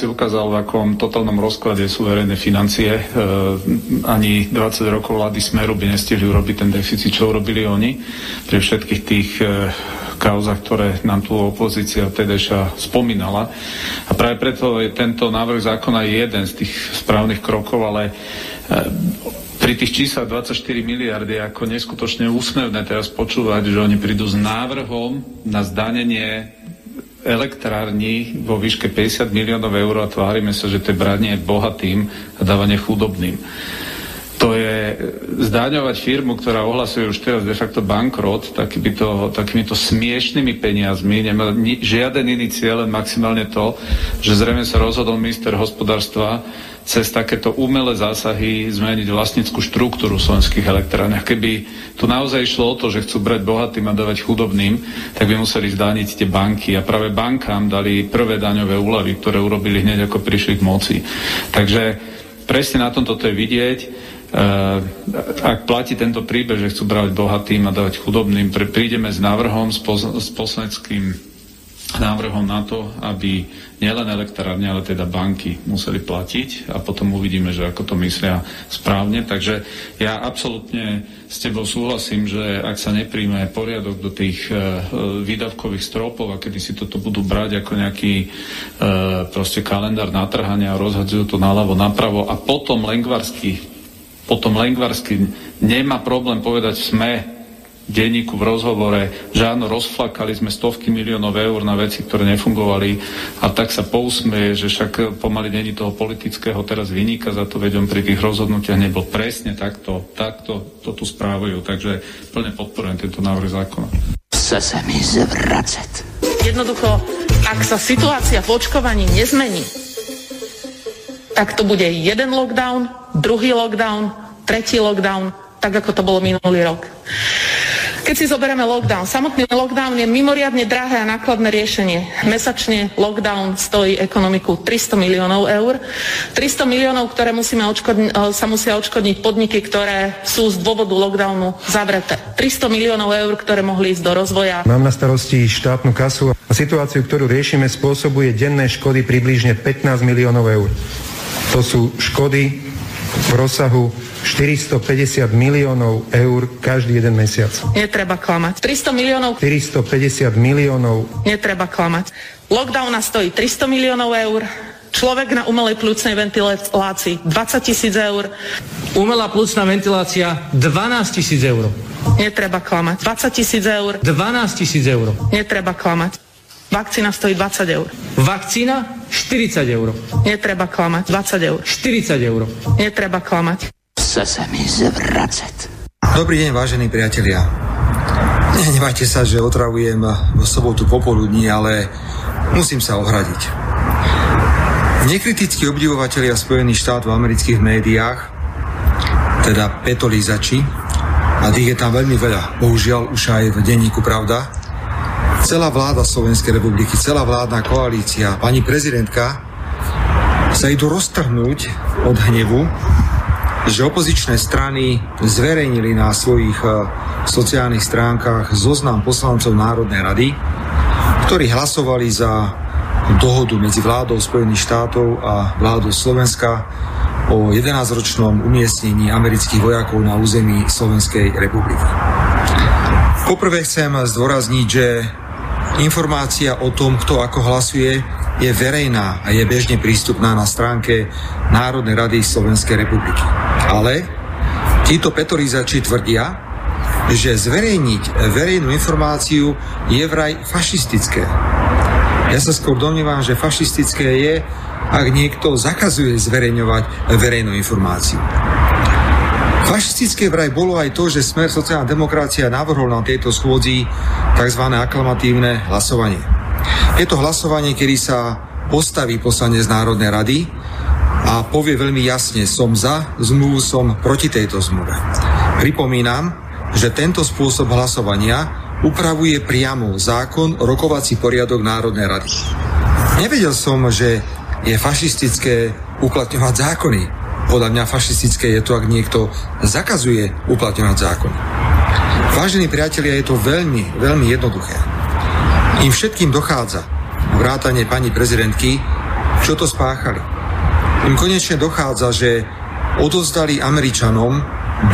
si ukázal, v akom totálnom rozklade sú verejné financie. E, ani 20 rokov vlády Smeru by nestihli urobiť ten deficit, čo urobili oni. Pri všetkých tých e, kauzach, ktoré nám tu opozícia vtedejšia spomínala. A práve preto je tento návrh zákona jeden z tých správnych krokov, ale e, pri tých číslach 24 miliardy ako neskutočne úsmevné teraz počúvať, že oni prídu s návrhom na zdanenie elektrární vo výške 50 miliónov eur a tvárime sa, že to je branie bohatým a dávanie chudobným. To zdaňovať firmu, ktorá ohlasuje už teraz de facto bankrot takýmito, takýmito smiešnými peniazmi, nemá ni, žiaden iný cieľ, len maximálne to, že zrejme sa rozhodol minister hospodárstva cez takéto umelé zásahy zmeniť vlastnickú štruktúru slovenských elektrární. A keby tu naozaj išlo o to, že chcú brať bohatým a dávať chudobným, tak by museli zdániť tie banky. A práve bankám dali prvé daňové úlavy, ktoré urobili hneď ako prišli k moci. Takže presne na tomto to je vidieť. Uh, ak platí tento príbeh, že chcú brať bohatým a dávať chudobným, prídeme s návrhom, s, pos- s poslaneckým návrhom na to, aby nielen elektrárne, ale teda banky museli platiť a potom uvidíme, že ako to myslia správne. Takže ja absolútne s tebou súhlasím, že ak sa nepríjme poriadok do tých uh, výdavkových stropov a kedy si toto budú brať ako nejaký uh, proste kalendár natrhania a rozhadzujú to naľavo, napravo a potom lengvarsky potom Lengvarsky nemá problém povedať sme denníku v rozhovore, že áno, rozflakali sme stovky miliónov eur na veci, ktoré nefungovali a tak sa pousmeje, že však pomaly není toho politického teraz vyníka za to, veď on pri tých rozhodnutiach nebol presne takto, takto to tu správajú, takže plne podporujem tento návrh zákona. Chce se mi zvracet. Jednoducho, ak sa situácia v očkovaní nezmení, tak to bude jeden lockdown, druhý lockdown, tretí lockdown, tak ako to bolo minulý rok. Keď si zoberieme lockdown, samotný lockdown je mimoriadne drahé a nákladné riešenie. Mesačne lockdown stojí ekonomiku 300 miliónov eur. 300 miliónov, ktoré musíme odškodni- e, sa musia odškodniť podniky, ktoré sú z dôvodu lockdownu zavreté. 300 miliónov eur, ktoré mohli ísť do rozvoja. Mám na starosti štátnu kasu a situáciu, ktorú riešime, spôsobuje denné škody približne 15 miliónov eur. To sú škody v rozsahu 450 miliónov eur každý jeden mesiac. Netreba klamať. 300 miliónov 450 miliónov Netreba klamať. Lockdown nás stojí 300 miliónov eur, Človek na umelej plúcnej ventilácii 20 tisíc eur. Umelá plúcna ventilácia 12 tisíc eur. Netreba klamať. 20 tisíc eur. 12 tisíc eur. Netreba klamať. Vakcína stojí 20 eur. Vakcína 40 eur. Netreba klamať. 20 eur. 40 eur. Netreba klamať. Chce sa mi zvracať. Dobrý deň, vážení priatelia. Nehnevajte sa, že otravujem v sobotu popoludní, ale musím sa ohradiť. Nekritickí obdivovatelia Spojených štátov v amerických médiách, teda petolízači, a tých je tam veľmi veľa, bohužiaľ už aj v denníku Pravda, celá vláda Slovenskej republiky, celá vládna koalícia, pani prezidentka sa idú roztrhnúť od hnevu, že opozičné strany zverejnili na svojich eh, sociálnych stránkach zoznam poslancov Národnej rady, ktorí hlasovali za dohodu medzi vládou Spojených štátov a vládou Slovenska o 11-ročnom umiestnení amerických vojakov na území Slovenskej republiky. Poprvé chcem zdôrazniť, že informácia o tom, kto ako hlasuje, je verejná a je bežne prístupná na stránke Národnej rady Slovenskej republiky. Ale títo petorizači tvrdia, že zverejniť verejnú informáciu je vraj fašistické ja sa skôr domnívam, že fašistické je, ak niekto zakazuje zverejňovať verejnú informáciu. Fašistické vraj bolo aj to, že Smer sociálna demokracia navrhol na tejto schôdzi tzv. aklamatívne hlasovanie. Je to hlasovanie, kedy sa postaví poslanec Národnej rady a povie veľmi jasne, som za zmluvu, som proti tejto zmluve. Pripomínam, že tento spôsob hlasovania upravuje priamo zákon rokovací poriadok Národnej rady. Nevedel som, že je fašistické uplatňovať zákony. Podľa mňa fašistické je to, ak niekto zakazuje uplatňovať zákon. Vážení priatelia, je to veľmi, veľmi jednoduché. Im všetkým dochádza, vrátane pani prezidentky, čo to spáchali. Im konečne dochádza, že odovzdali Američanom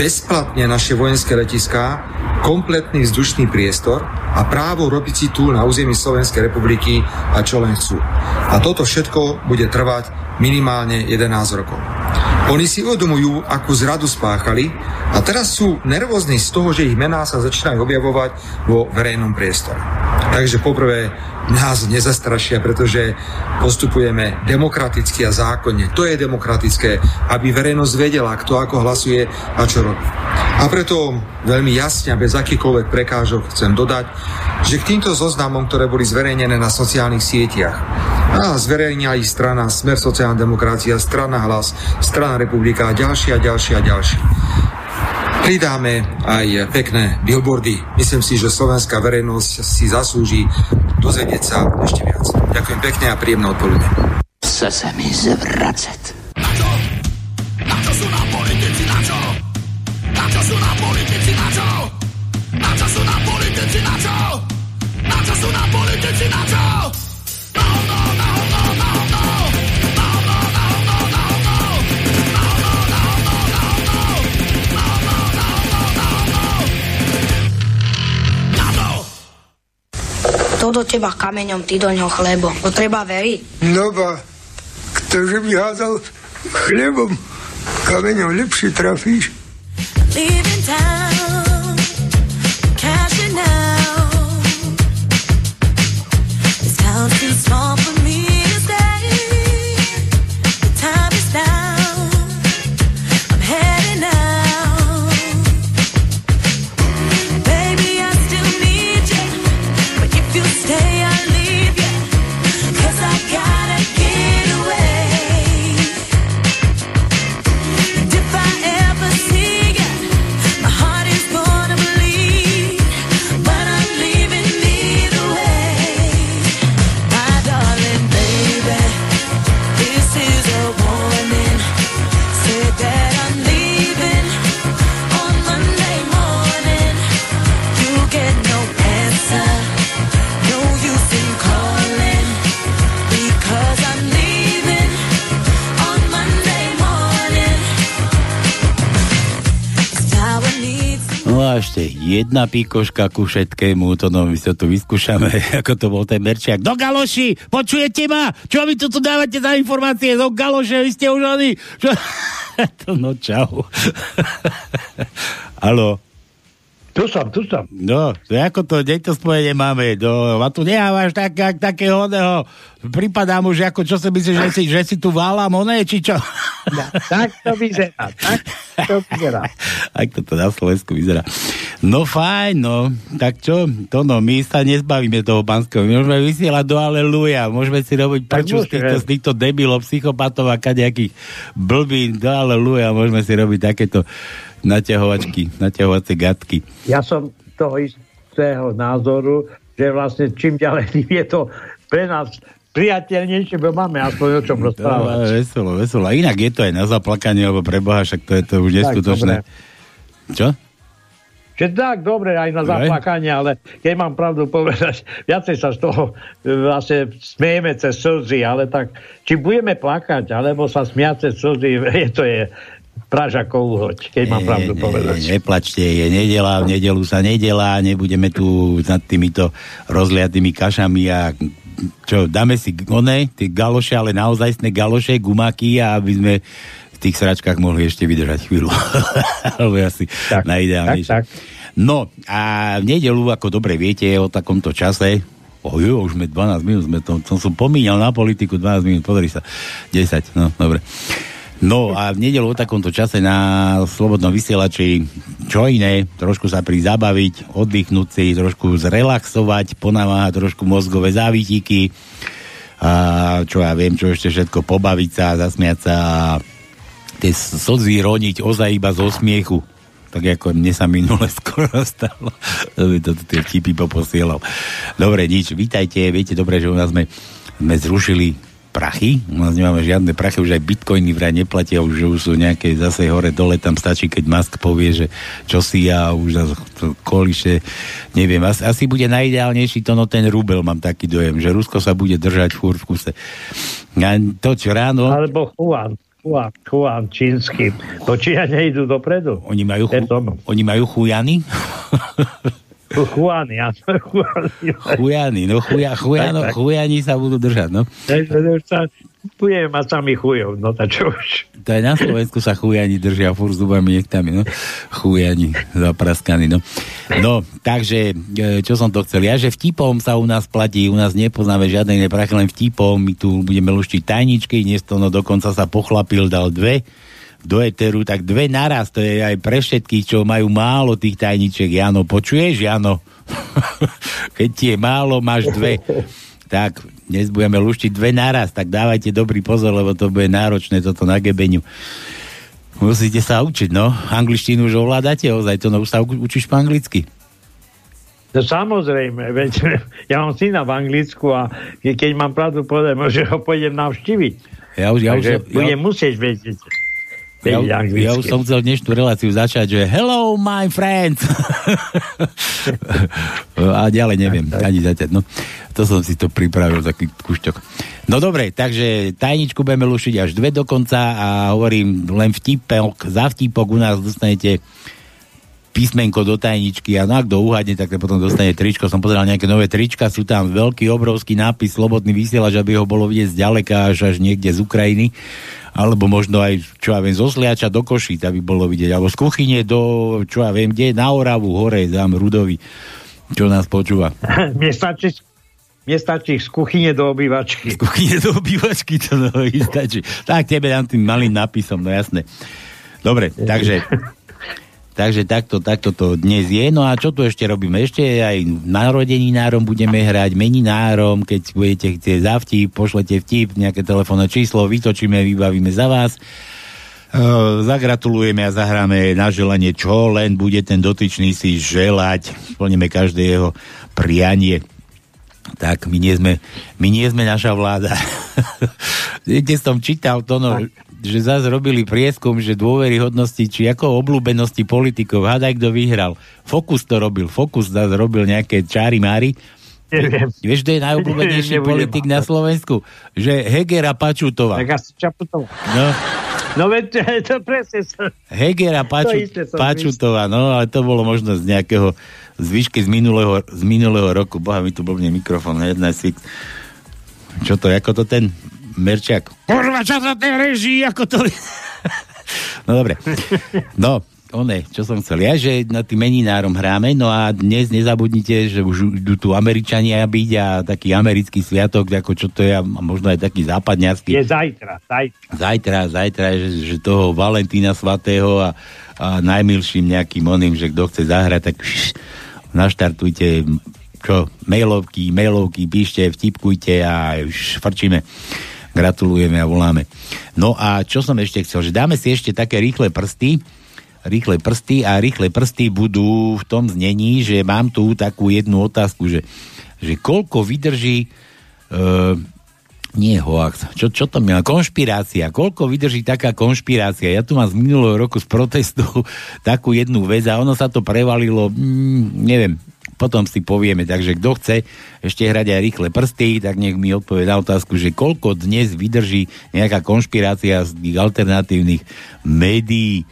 bezplatne naše vojenské letiská kompletný vzdušný priestor a právo robiť si tu na území Slovenskej republiky a čo len chcú. A toto všetko bude trvať minimálne 11 rokov. Oni si uvedomujú, akú zradu spáchali a teraz sú nervózni z toho, že ich mená sa začínajú objavovať vo verejnom priestore. Takže poprvé nás nezastrašia, pretože postupujeme demokraticky a zákonne. To je demokratické, aby verejnosť vedela, kto ako hlasuje a čo robí. A preto veľmi jasne bez akýchkoľvek prekážok chcem dodať, že k týmto zoznamom, ktoré boli zverejnené na sociálnych sieťach, a zverejnila ich strana Smer sociálna demokracia, strana Hlas, strana Republika a ďalšie a ďalšie a ďalšie. Pridáme aj pekné billboardy. Myslím si, že slovenská verejnosť si zaslúži dozvedieť sa ešte viac. Ďakujem pekne a príjemné odpoludne. Chce sa mi zvracať. Na čo? Na čo sú nám politici? Na čo? Na čo sú nám politici? Na čo? Na čo sú nám politici? Na čo? Na čo sú nám politici? Na čo? To do teba kameňom, ty do ňoho chlebo. To treba veriť. No ba, ktože by hádal chlebom, kameňom lepšie trafíš. Leaving town, jedna píkoška ku všetkému, to no, my sa tu vyskúšame, ako to bol ten Merčiak. Do Galoši, počujete ma? Čo vy tu dávate za informácie? Do Galoše, vy ste už oni. Čo? to no, čau. Halo. Tu som, tu som. No, to ako to, kde to spojenie máme? Do, a tu nehávaš tak, tak, takého oného. Prípadá mu, že ako, čo si myslíš, že si, že si tu válam, oné, či čo? No, tak to vyzerá, tak to vyzerá. Ak to na Slovensku vyzerá. No fajn, no. Tak čo? To no, my sa nezbavíme toho pánskeho. My môžeme vysielať do Aleluja. Môžeme si robiť prečo z týchto, z týchto debilov, psychopatov a kadejakých blbín do Aleluja. Môžeme si robiť takéto naťahovačky, naťahovacie gatky. Ja som toho istého názoru, že vlastne čím ďalej je to pre nás priateľnejšie, bo máme aspoň o čom rozprávať. No, veselo, veselo. A inak je to aj na zaplakanie, alebo pre Boha, však to je to už neskutočné. Čo? Že tak, dobre, aj na zaplakanie, ale keď mám pravdu povedať, viacej sa z toho e, vlastne smejeme cez slzy, ale tak, či budeme plakať, alebo sa smiať cez slzy, je to je pražakovú hoď, keď mám pravdu povedať. Ne, neplačte, je nedela, v nedelu sa nedelá, nebudeme tu nad týmito rozliatými kašami a čo, dáme si one, tie galoše, ale naozajstné galoše, gumaky a aby sme v tých sračkách mohli ešte vydržať chvíľu. Alebo asi tak, najideálnejšie. Tak, tak. No a v nedelu, ako dobre viete, o takomto čase, oh jo, už sme 12 minút, sme to, som som pomínal na politiku 12 minút, pozri sa, 10, no dobre. No a v nedelu o takomto čase na Slobodnom vysielači čo iné, trošku sa pri zabaviť, oddychnúť si, trošku zrelaxovať, ponamáhať trošku mozgové závitíky a čo ja viem, čo ešte všetko, pobaviť sa, zasmiať sa a tie slzy roniť ozaj iba zo smiechu. Tak ako mne sa minule skoro stalo. to tie vtipy poposielal. Dobre, nič, vítajte, viete dobre, že u nás sme, sme zrušili prachy. U nás nemáme žiadne prachy, už aj bitcoiny vraj neplatia, už, už sú nejaké zase hore dole, tam stačí, keď Musk povie, že čo si ja už to koliše, neviem, asi, asi bude najideálnejší to no ten rubel, mám taký dojem, že Rusko sa bude držať furt v kuse. A to, čo ráno... Alebo Juan. Juan, Juan čínsky. To či ja nejdu dopredu. Oni majú, chu, oni majú chujany? Chujány, áno. Chujány, no chuja, chujano, chujani sa budú držať, no. Budeme mať sami chujov, no tak čo už. To aj na Slovensku sa chujani držia fur zubami nechtami, no. Chujani zapraskaní, no. No, takže, e, čo som to chcel? Ja, že vtipom sa u nás platí, u nás nepoznáme žiadne iné prachy, len vtipom, my tu budeme luštiť tajničky, dnes to no dokonca sa pochlapil, dal dve do Eteru, tak dve naraz, to je aj pre všetkých, čo majú málo tých tajničiek. Jano, počuješ, Jano? Keď ti je málo, máš dve. Tak, dnes budeme luštiť dve naraz, tak dávajte dobrý pozor, lebo to bude náročné toto na gebeniu. Musíte sa učiť, no. Angličtinu už ovládate, ozaj to no, už sa učíš po anglicky. No samozrejme, veď ja mám syna v Anglicku a keď mám pravdu povedať, že ho pôjdem navštíviť. Ja už, ja už, ja, budem musieť vedieť ja, ja už som chcel dnešnú reláciu začať, že hello my friends. a ďalej neviem, ani zatiaľ. No, to som si to pripravil, taký kušťok. No dobre, takže tajničku budeme lušiť až dve dokonca a hovorím len vtipok, za vtipok u nás dostanete písmenko do tajničky a no, ak kto uhadne, tak potom dostane tričko. Som pozeral nejaké nové trička, sú tam veľký, obrovský nápis Slobodný vysielač, aby ho bolo vidieť zďaleka až, až niekde z Ukrajiny alebo možno aj, čo ja viem, zo Sliača do Košíc, aby bolo vidieť, alebo z kuchyne do, čo ja viem, kde, na Oravu, hore, tam Rudovi, čo nás počúva. Mne stačí, mne stačí z kuchyne do obývačky. Z kuchyne do obývačky to no, stačí. Tak tebe dám tým malým nápisom, no jasné. Dobre, takže Takže takto, takto to dnes je. No a čo tu ešte robíme? Ešte aj narodeninárom budeme hrať, meninárom, keď budete chcieť za vtip, pošlete vtip, nejaké telefónne číslo, vytočíme, vybavíme za vás. Uh, zagratulujeme a zahráme na želanie, čo len bude ten dotyčný si želať. Splníme každé jeho prianie. Tak, my nie sme, my nie sme naša vláda. Dnes som čítal to, no, že zase robili prieskum, že dôveryhodnosti, či ako obľúbenosti politikov, hádaj, kto vyhral. Fokus to robil, Fokus zase robil nejaké čári mári. Neviem. Vieš, kto je najobľúbenejší politik na Slovensku? Že Heger a Pačutová. Tak asi Čaputová. No, No veď to presne som... Heger a Paču, Pačutová, no ale to bolo možno z nejakého zvyšky z minulého, z minulého roku. Boha, mi tu blbne mikrofón, jedna si... Čo to, ako to ten Merčak? Kurva, čo to ten reží, ako to... no dobre. No, one, čo som chcel, ja, že na tým meninárom hráme, no a dnes nezabudnite, že už idú tu Američania byť a taký americký sviatok, ako čo to je, a možno aj taký západňarský. Je zajtra, zajtra. Zajtra, zajtra, že, že toho Valentína svatého a, a najmilším nejakým oným, že kto chce zahrať, tak šš, naštartujte čo, mailovky, mailovky, píšte, vtipkujte a už frčíme. Gratulujeme a voláme. No a čo som ešte chcel, že dáme si ešte také rýchle prsty, rýchle prsty a rýchle prsty budú v tom znení, že mám tu takú jednu otázku, že, že koľko vydrží uh, nie hoax, čo, čo to má? Konšpirácia. Koľko vydrží taká konšpirácia? Ja tu mám z minulého roku z protestu takú jednu vec a ono sa to prevalilo, mm, neviem, potom si povieme. Takže kto chce ešte hrať aj rýchle prsty, tak nech mi odpovie na otázku, že koľko dnes vydrží nejaká konšpirácia z tých alternatívnych médií,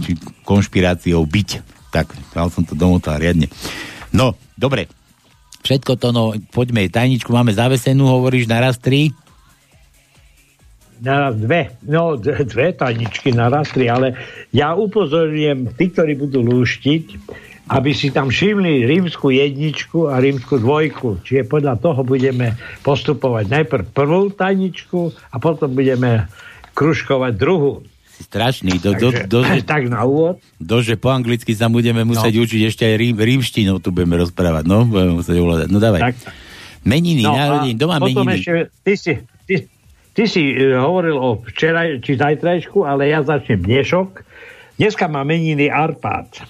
či konšpiráciou byť. Tak, mal som to domotal riadne. No, dobre. Všetko to, no, poďme, tajničku máme zavesenú, hovoríš naraz tri? Naraz dve. No, dve tajničky, naraz tri, ale ja upozorňujem tí, ktorí budú lúštiť, aby si tam všimli rímsku jedničku a rímsku dvojku. Čiže podľa toho budeme postupovať najprv prvú tajničku a potom budeme kružkovať druhú strašný. Do, do, do, do, tak na úvod. že po anglicky sa budeme musieť no. učiť ešte aj rím, rímštinou, tu budeme rozprávať. No, budeme musieť ovládať. No dávaj. Tak. Meniny, no, narodiny, doma meniny. Ešte, ty si, ty, ty si uh, hovoril o včera či zajtrajšku, ale ja začnem dnešok. Dneska má meniny Arpád.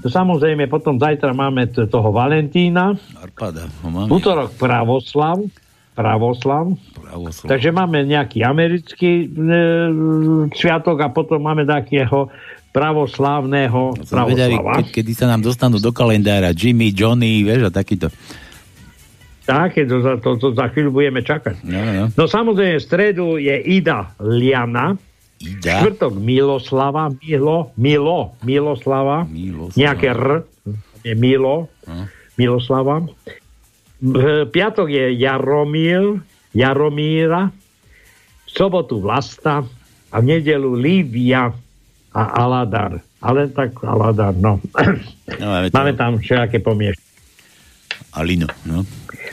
To samozrejme, potom zajtra máme t- toho Valentína. Arpada. Útorok Pravoslav. Pravoslav. Pravoslav. Takže máme nejaký americký e, sviatok a potom máme takého pravoslávneho no, pravoslava. Ke, kedy sa nám dostanú do kalendára Jimmy, Johnny, vieš, a takýto. Tak, to, to, to za chvíľu budeme čakať. No, no. no samozrejme, v stredu je Ida Liana, Ida? Štvrtok Miloslava, Milo, Milo, Miloslava, Miloslava. nejaké R, je Milo, hm. Miloslava. Piatok je Jaromír, Jaromíra, v sobotu Vlasta a v nedelu Lívia a Aladar. Ale tak Aladar, no. no máme, máme tam všelaké pomieš. Alino, no.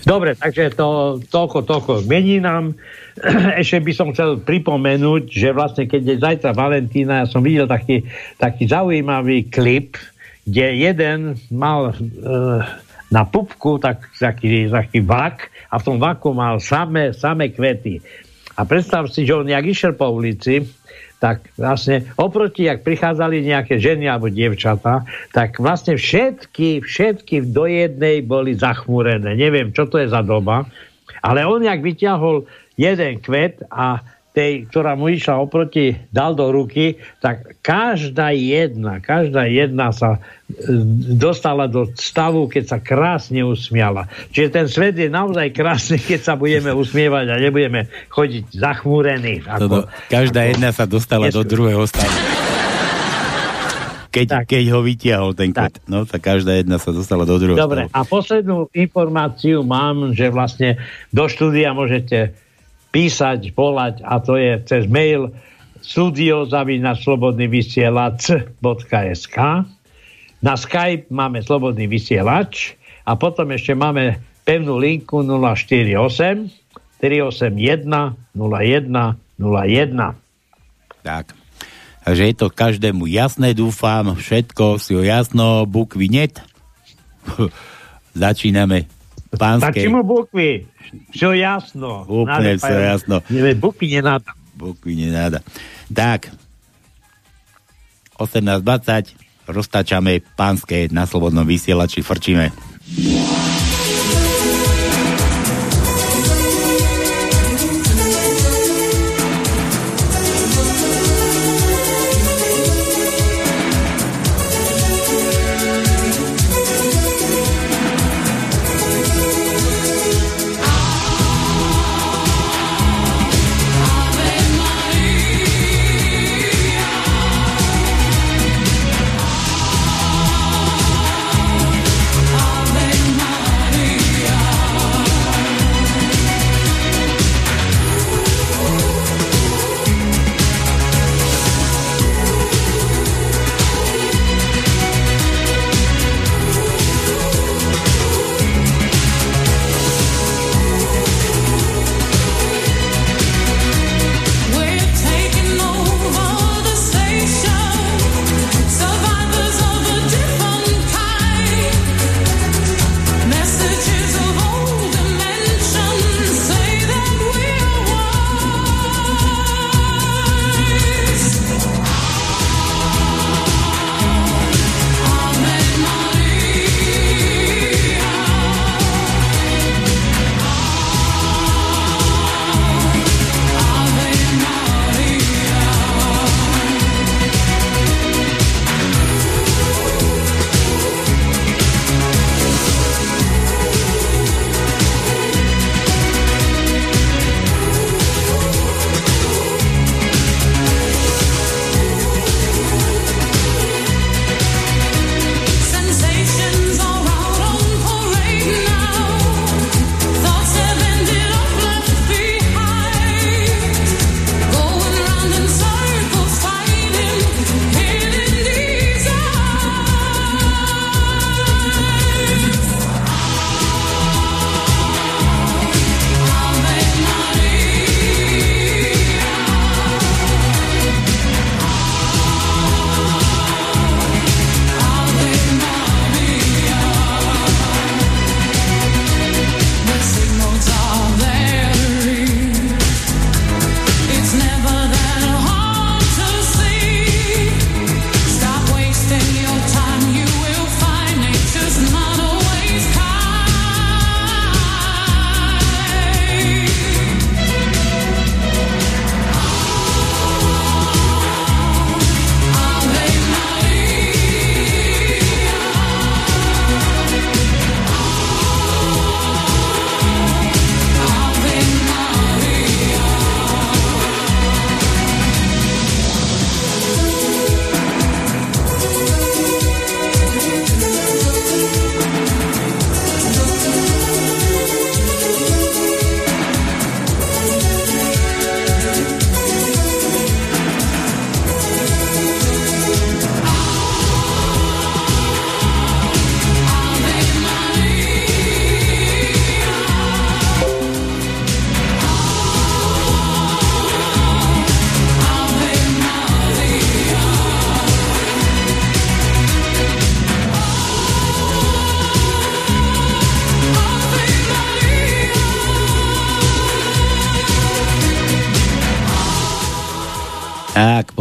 Dobre, takže to, toľko, toľko mení nám. Ešte by som chcel pripomenúť, že vlastne keď je zajtra Valentína, ja som videl taký, taký zaujímavý klip, kde jeden mal uh, na pupku tak, taký, taký vak a v tom vaku mal samé, samé kvety. A predstav si, že on jak išiel po ulici, tak vlastne oproti, jak prichádzali nejaké ženy alebo dievčata, tak vlastne všetky, všetky do jednej boli zachmúrené. Neviem, čo to je za doba, ale on jak vyťahol jeden kvet a tej, ktorá mu išla oproti, dal do ruky, tak každá jedna, každá jedna sa e, dostala do stavu, keď sa krásne usmiala. Čiže ten svet je naozaj krásny, keď sa budeme usmievať a nebudeme chodiť zachmúrení. Ako, každá ako, jedna sa dostala do druhého stavu. Keď, keď ho vytiahol ten kvet. No, tak každá jedna sa dostala do druhého Dobre, stavu. a poslednú informáciu mám, že vlastne do štúdia môžete písať, volať a to je cez mail studiozavinaslobodnyvysielac.sk Na Skype máme Slobodný vysielač a potom ešte máme pevnú linku 048 381 01 01. Tak. Takže je to každému jasné, dúfam, všetko si ho jasno, bukvy net. Začíname pánskej. Tak mu bukvy? Čo jasno. Úplne čo jasno. Bukvy nenáda. Bukvy nenáda. Tak, 18.20 roztačame pánske na slobodnom vysielači, frčíme.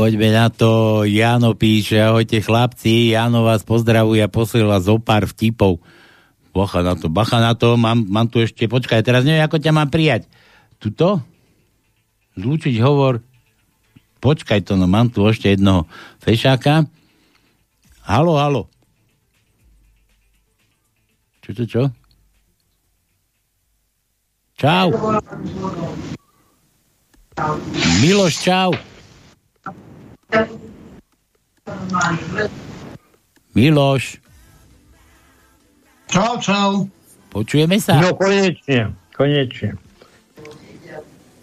Poďme na to. Jano píše, ahojte chlapci, Jano vás pozdravuje a posiela zo pár vtipov. Bacha na to, bacha na to, mám, mám tu ešte, počkaj, teraz neviem, ako ťa mám prijať. Tuto? Zlúčiť hovor. Počkaj to, no mám tu ešte jednoho fešáka. Halo, halo. Čo, čo, čo? Čau. Miloš, čau. Miloš. Čau, čau. Počujeme sa? No, konečne, konečne.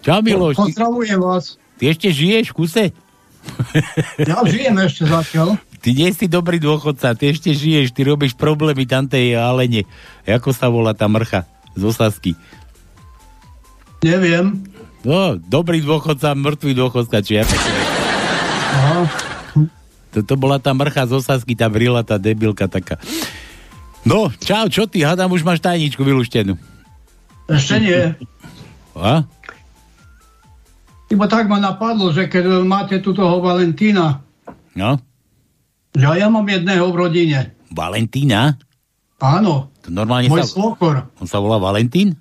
Čau, Miloš. Pozdravujem vás. Ty ešte žiješ v kuse? Ja žijem ešte zatiaľ. Ty nie si dobrý dôchodca, ty ešte žiješ, ty robíš problémy tam tej Alene. Ako sa volá tá mrcha z Osasky? Neviem. No, dobrý dôchodca, mŕtvý dôchodca, či ako to je. To, to bola tá mrcha z Osasky, tá brila, tá debilka taká. No, čau, čo ty? Hádam, už máš tajničku vylúštenú. Ešte nie. A? Iba tak ma napadlo, že keď máte tu toho Valentína, No? že ja mám jedného v rodine. Valentína? Áno. To normálne Môj sa... svokor. On sa volá Valentín?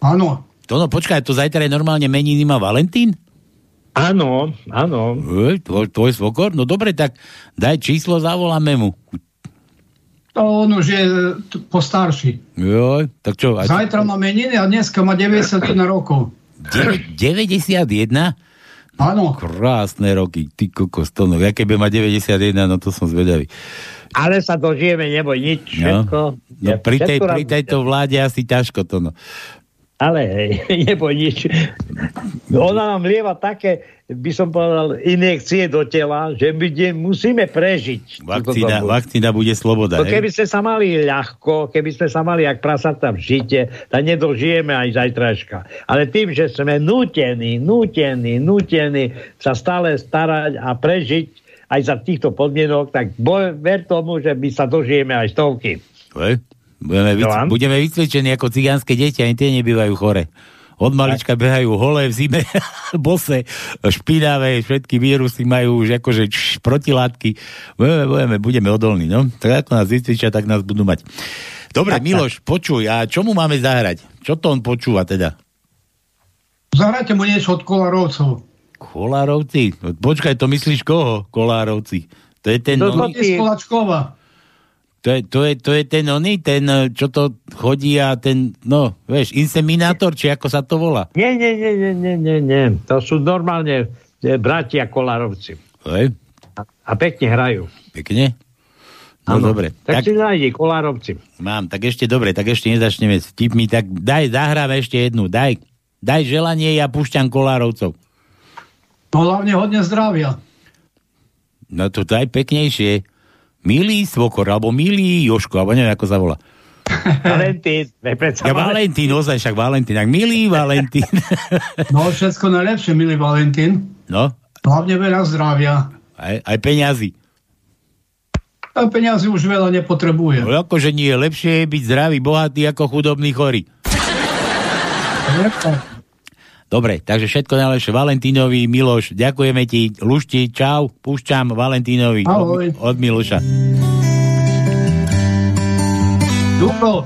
Áno. To no, počkaj, to zajtra je normálne meniny má Valentín? Áno, áno. Tvoj, tvoj svokor? No dobre, tak daj číslo, zavoláme mu. To on už je t- postarší. Joj, tak čo? Aj... Zajtra má meniny a dneska má 91 rokov. 91? Áno. Krásne roky, ty kokos, to no. Ja keby ma 91, no to som zvedavý. Ale sa dožijeme, neboj nič, všetko. No, pri, tej, pri tejto vláde asi ťažko to no. Ale hej, neboj nič. Ona nám lieva také, by som povedal, injekcie do tela, že my musíme prežiť. Vakcína, vakcína bude sloboda. No hej? keby sme sa mali ľahko, keby sme sa mali jak prasata v žite, tak nedožijeme aj zajtražka. Ale tým, že sme nútení, nútení, nútení sa stále starať a prežiť aj za týchto podmienok, tak boj, ver tomu, že my sa dožijeme aj stovky. Hej? Budeme, vyc- budeme vycvičení ako cigánske deti, ani tie nebývajú chore. Od malička behajú holé v zime, bose, špinavé, všetky vírusy majú už akože č, protilátky. Budeme, budeme, budeme odolní, no. Tak ako nás vycvičia, tak nás budú mať. Dobre, Miloš, počuj, a čo mu máme zahrať? Čo to on počúva teda? Zahrajte mu niečo od Kolarovcov. Kolárovci? No, Počkaj, to myslíš koho? Kolárovci. To je ten... To oný- je z Kolačkova. To je, to, je, to je ten oný, ten, eh, čo to chodí a ten, no, vieš, inseminátor, či ako sa to volá? Nie, nie, nie, nie, nie, nie, nie. To sú normálne e, bratia Kolárovci. Hej, A pekne hrajú. pekne. No Áno. dobre. Tak, Tak, si nájdi Kolárovci. mám, tak ešte dobre, tak ešte nezačneme s tipmi, tak daj, zahráme ešte jednu, daj, daj želanie, ja púšťam Kolárovcov. No hlavne hodne zdravia. No to daj peknejšie. Milý svokor, alebo milý Joško, alebo neviem, ako sa volá. Valentín. Ja Valentín. Ozaj však Valentín, tak milý Valentín. No všetko najlepšie, milý Valentín. No, Hlavne veľa zdravia. aj, aj peňazí. A peniazy už veľa nepotrebuje. No akože nie, lepšie je byť zdravý, bohatý ako chudobný chorý. Dobre, takže všetko najlepšie Valentínovi, Miloš, ďakujeme ti, Lušti, čau, púšťam Valentínovi Ahoj. od, od Miloša. Ducho.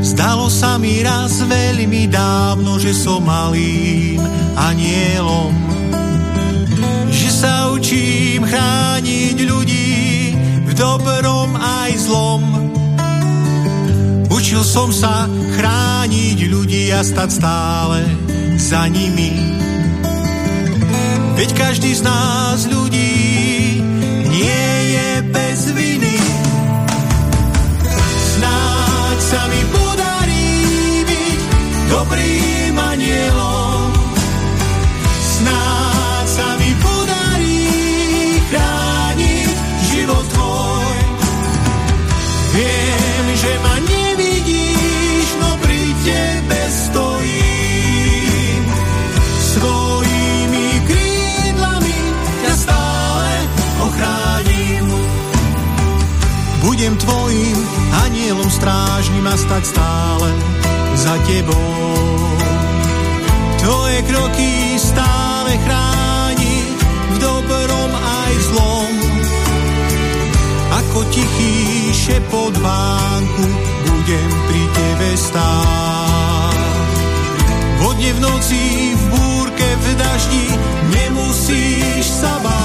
Zdalo sa mi raz veľmi dávno, že som malým anielom. Že sa učím chrániť ľudí dobrom aj zlom. Učil som sa chrániť ľudí a stať stále za nimi. Veď každý z nás ľudí nie je bez viny. Snáď sa mi podarí byť dobrým anielom. Budem tvojim anielom strážnym a stať stále za tebou. Tvoje kroky stále chráni v dobrom aj zlom. Ako tichý šepot vánku budem pri tebe stáť. Vodne v noci, v búrke, v daždi nemusíš sa báť.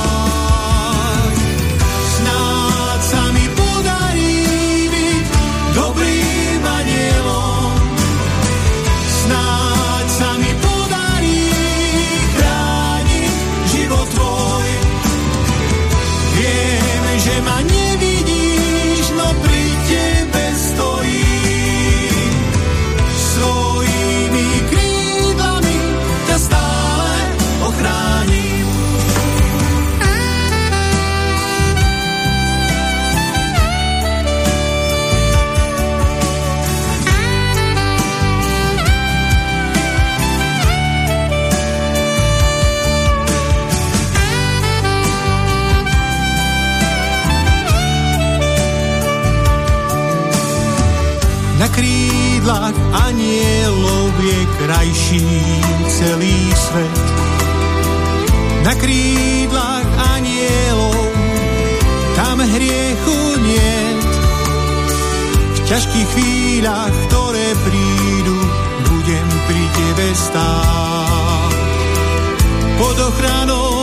Anielov je krajší celý svet. Na krídlach anielov tam hriechu niet. V ťažkých chvíľach, ktoré prídu, budem pri tebe stáť. Pod ochranou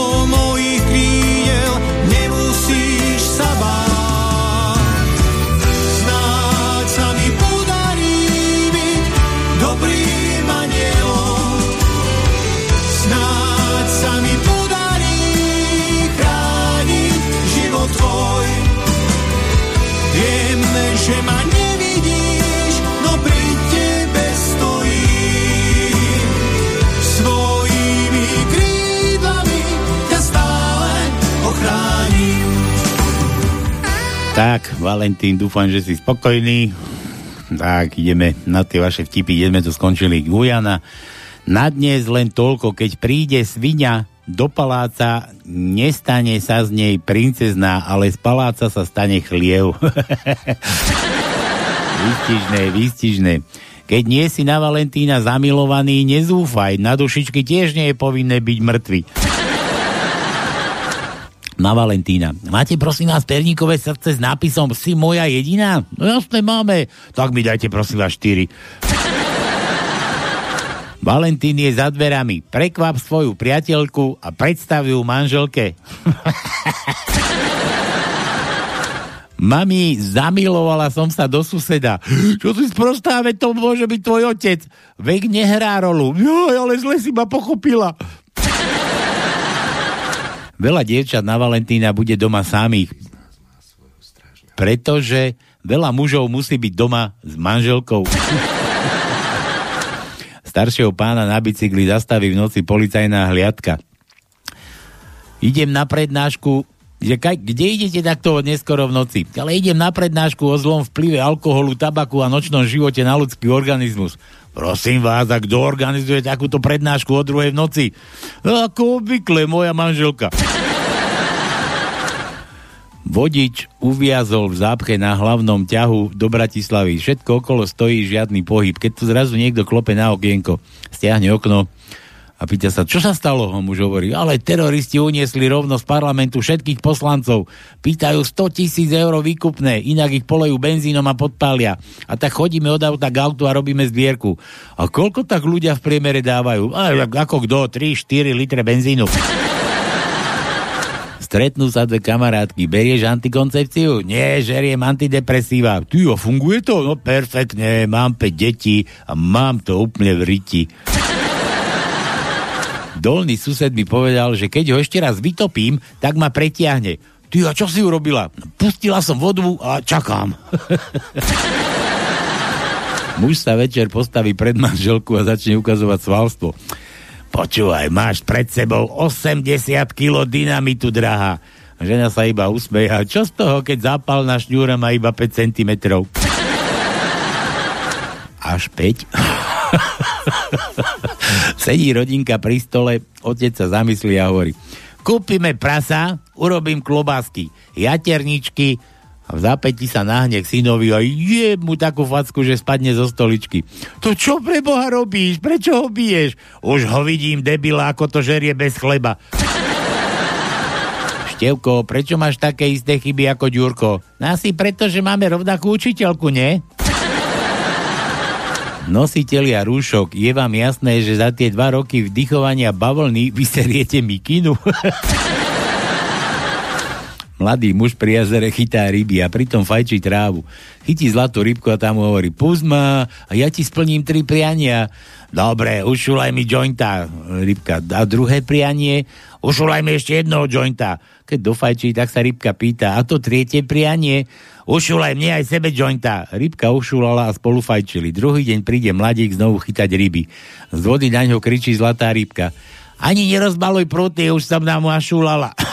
Viem, že ma nevidíš, no pri tebe stojím. Svojimi krídlami ťa stále ochránim. Tak, Valentín, dúfam, že si spokojný. Tak, ideme na tie vaše vtipy, sme to skončili. Gujana. Na dnes len toľko, keď príde svinia do paláca, nestane sa z nej princezná, ale z paláca sa stane chliev. výstižné, výstižné. Keď nie si na Valentína zamilovaný, nezúfaj. Na dušičky tiež nie je povinné byť mŕtvy na Valentína. Máte prosím vás perníkové srdce s nápisom Si moja jediná? No jasné máme. Tak mi dajte prosím vás 4. Valentín je za dverami. Prekvap svoju priateľku a predstav ju manželke. Mami, zamilovala som sa do suseda. Čo si sprostá, to môže byť tvoj otec. Vek nehrá rolu. Joj, ale zle si ma pochopila. Veľa dievčat na Valentína bude doma samých. Pretože veľa mužov musí byť doma s manželkou. Staršieho pána na bicykli zastaví v noci policajná hliadka. Idem na prednášku, že kaj, kde idete takto neskoro v noci? Ale idem na prednášku o zlom vplyve alkoholu, tabaku a nočnom živote na ľudský organizmus. Prosím vás, a kto organizuje takúto prednášku o druhej v noci? Ako obvykle, moja manželka. Vodič uviazol v zápche na hlavnom ťahu do Bratislavy. Všetko okolo stojí, žiadny pohyb. Keď tu zrazu niekto klope na okienko, stiahne okno a pýta sa, čo sa stalo? On muž hovorí, ale teroristi uniesli rovno z parlamentu všetkých poslancov. Pýtajú 100 tisíc eur výkupné, inak ich polejú benzínom a podpália. A tak chodíme od auta k autu a robíme zbierku. A koľko tak ľudia v priemere dávajú? A, ako kto? 3-4 litre benzínu. Stretnú sa dve kamarátky. Berieš antikoncepciu? Nie, žeriem antidepresíva. Ty, a funguje to? No perfektne, mám 5 detí a mám to úplne v riti. Dolný sused mi povedal, že keď ho ešte raz vytopím, tak ma pretiahne. Ty, a čo si urobila? Pustila som vodu a čakám. Muž sa večer postaví pred manželku a začne ukazovať svalstvo. Počúvaj, máš pred sebou 80 kg dynamitu, drahá. Žena sa iba usmeje. A čo z toho, keď zápalná šňúra má iba 5 cm? Až 5? Sedí rodinka pri stole, otec sa zamyslí a hovorí kúpime prasa, urobím klobásky, jaterničky A v zápäti sa nahne k synovi a je mu takú facku, že spadne zo stoličky. To čo pre Boha robíš? Prečo ho biješ? Už ho vidím, debila, ako to žerie bez chleba. Števko, prečo máš také isté chyby ako Ďurko? No asi preto, že máme rovnakú učiteľku, nie? Nositelia rúšok, je vám jasné, že za tie dva roky vdychovania bavlny vyseriete mikinu? Mladý muž pri jazere chytá ryby a pritom fajčí trávu. Chytí zlatú rybku a tam hovorí, puzma a ja ti splním tri priania. Dobre, ušulaj mi jointa, rybka. A druhé prianie, ušulaj mi ešte jednoho jointa. Keď dofajčí, tak sa rybka pýta, a to tretie prianie, ušulaj mne aj sebe jointa. Rybka ušulala a spolu fajčili. Druhý deň príde mladík znovu chytať ryby. Z vody na ňo kričí zlatá rybka. Ani nerozbaluj prúty, už som nám ašulala.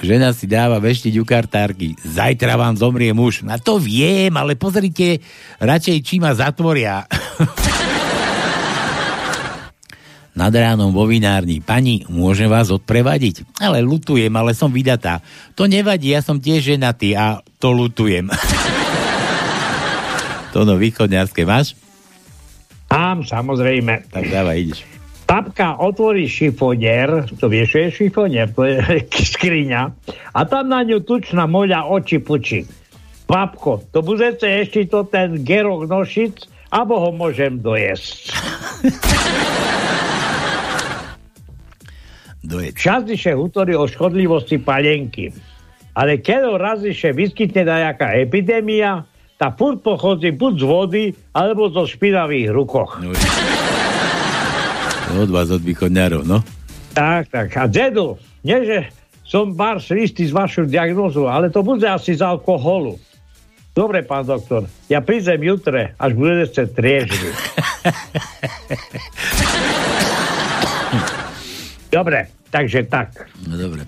Žena si dáva veštiť u kartárky. Zajtra vám zomrie muž. Na to viem, ale pozrite radšej, či ma zatvoria. Nad ránom vo vinárni. Pani, môžem vás odprevadiť? Ale lutujem, ale som vydatá. To nevadí, ja som tiež ženatý a to lutujem. to no východňarské máš? Mám, samozrejme. Tak dávaj, ideš. Papka otvorí šifonier, to vieš, je šifonier, to je skriňa, a tam na ňu tučná moľa oči pučí. Papko, to budete ešte to ten gerok nošic, abo ho môžem dojesť. Dojeď. Časdiše hutorí o škodlivosti palenky. Ale keď raziše vyskytne nejaká epidémia, tá furt pochodí buď z vody, alebo zo špinavých rukoch. No, od vás, od východňarov, no. Tak, tak. A dedu, nie že som bar istý z vašu diagnozu, ale to bude asi z alkoholu. Dobre, pán doktor, ja prídem jutre, až budete triežili. dobre, takže tak. No dobre.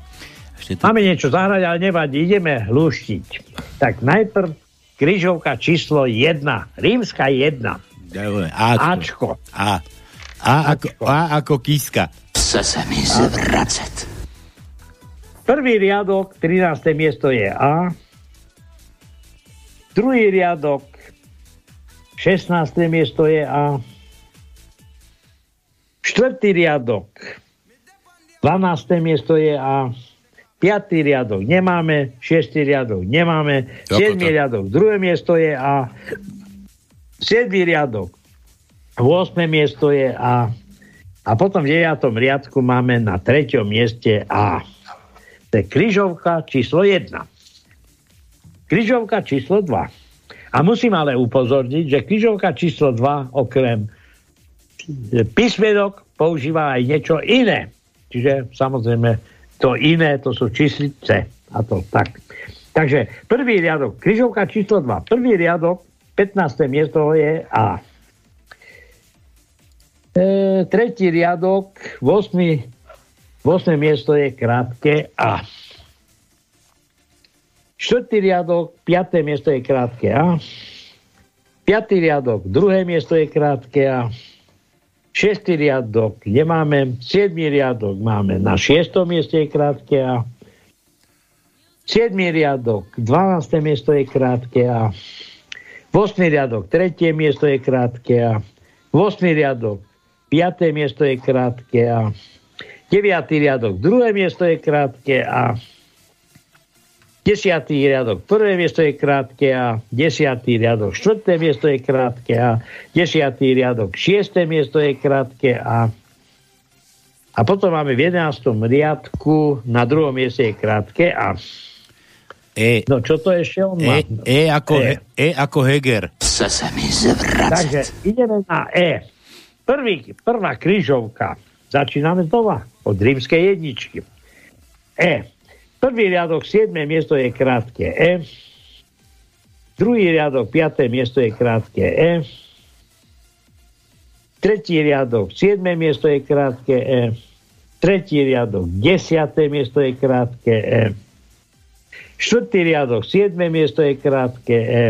Ešte to... Máme niečo zahrať, ale nevadí, ideme lúštiť. Tak najprv križovka číslo 1, rímska 1. Dobre, Ačko. Ačko. A. A ako, A ako kiska. Chce se mi zvracet. Prvý riadok, 13. miesto je A. Druhý riadok, 16. miesto je A. Štvrtý riadok, 12. miesto je A. 5. riadok nemáme, 6. riadok nemáme, 7. riadok, druhé miesto je A. 7. riadok, 8. miesto je A. A potom v 9. riadku máme na 3. mieste A. To je križovka číslo 1. Križovka číslo 2. A musím ale upozorniť, že križovka číslo 2 okrem písmenok používa aj niečo iné. Čiže samozrejme to iné, to sú číslice. A to tak. Takže prvý riadok, križovka číslo 2. Prvý riadok, 15. miesto je A. E, tretí riadok, 8, 8 miesto je krátke A. Štvrtý riadok, 5. miesto je krátke A. Piatý riadok, druhé miesto je krátke A. Šestý riadok nemáme, siedmý riadok máme na šiestom mieste je krátke A. Siedmý riadok, 12. miesto je krátke A. 8. riadok, tretie miesto je krátke A. 8. riadok, 5. miesto je krátke a 9. riadok, druhé miesto je krátke a 10. riadok, prvé miesto je krátke a 10. riadok, štvrté miesto je krátke a 10. riadok, šiesté miesto je krátke a a potom máme v 11. riadku na druhom mieste je krátke a E. No čo to ešte on má? E, e, ako, e. e ako Heger. Chce se mi zvracet. Takže ideme na E. Prvý, prvá krížovka. Začíname znova od rímskej jedničky. E. Prvý riadok, 7. miesto je krátke E. Druhý riadok, 5. miesto je krátke E. Tretí riadok, 7. miesto je krátke E. Tretí riadok, 10. miesto je krátke E. Štvrtý riadok, 7. miesto je krátke E.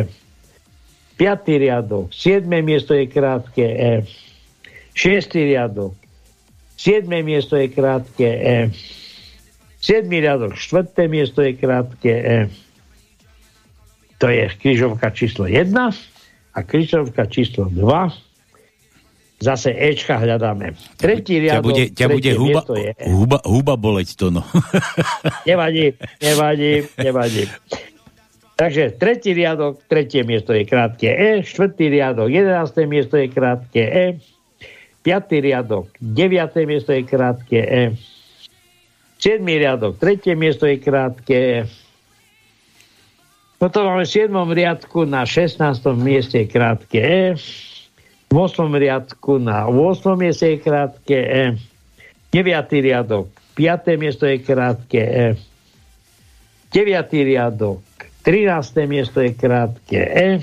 Piatý riadok, 7. miesto je krátke E. 6. riadok. 7. miesto je krátke E. 7. riadok, 4. miesto je krátke E. To je križovka číslo 1 a križovka číslo 2 zase Ečka hľadáme. Tretí ťa riadok, bude, ťa bude huba, je E. huba, huba boleť to, no. Nevadí, nevadí, nevadí. Takže tretí riadok, tretie miesto je krátke E, štvrtý riadok, jedenácté miesto je krátke E, piatý riadok, deviaté miesto je krátke E, siedmý riadok, tretie miesto je krátke E, potom máme v 7. riadku na 16. mieste krátke E, v 8. riadku na 8. mieste je krátke E, 9. riadok, 5. miesto je krátke E, 9. riadok, 13. miesto je krátke E,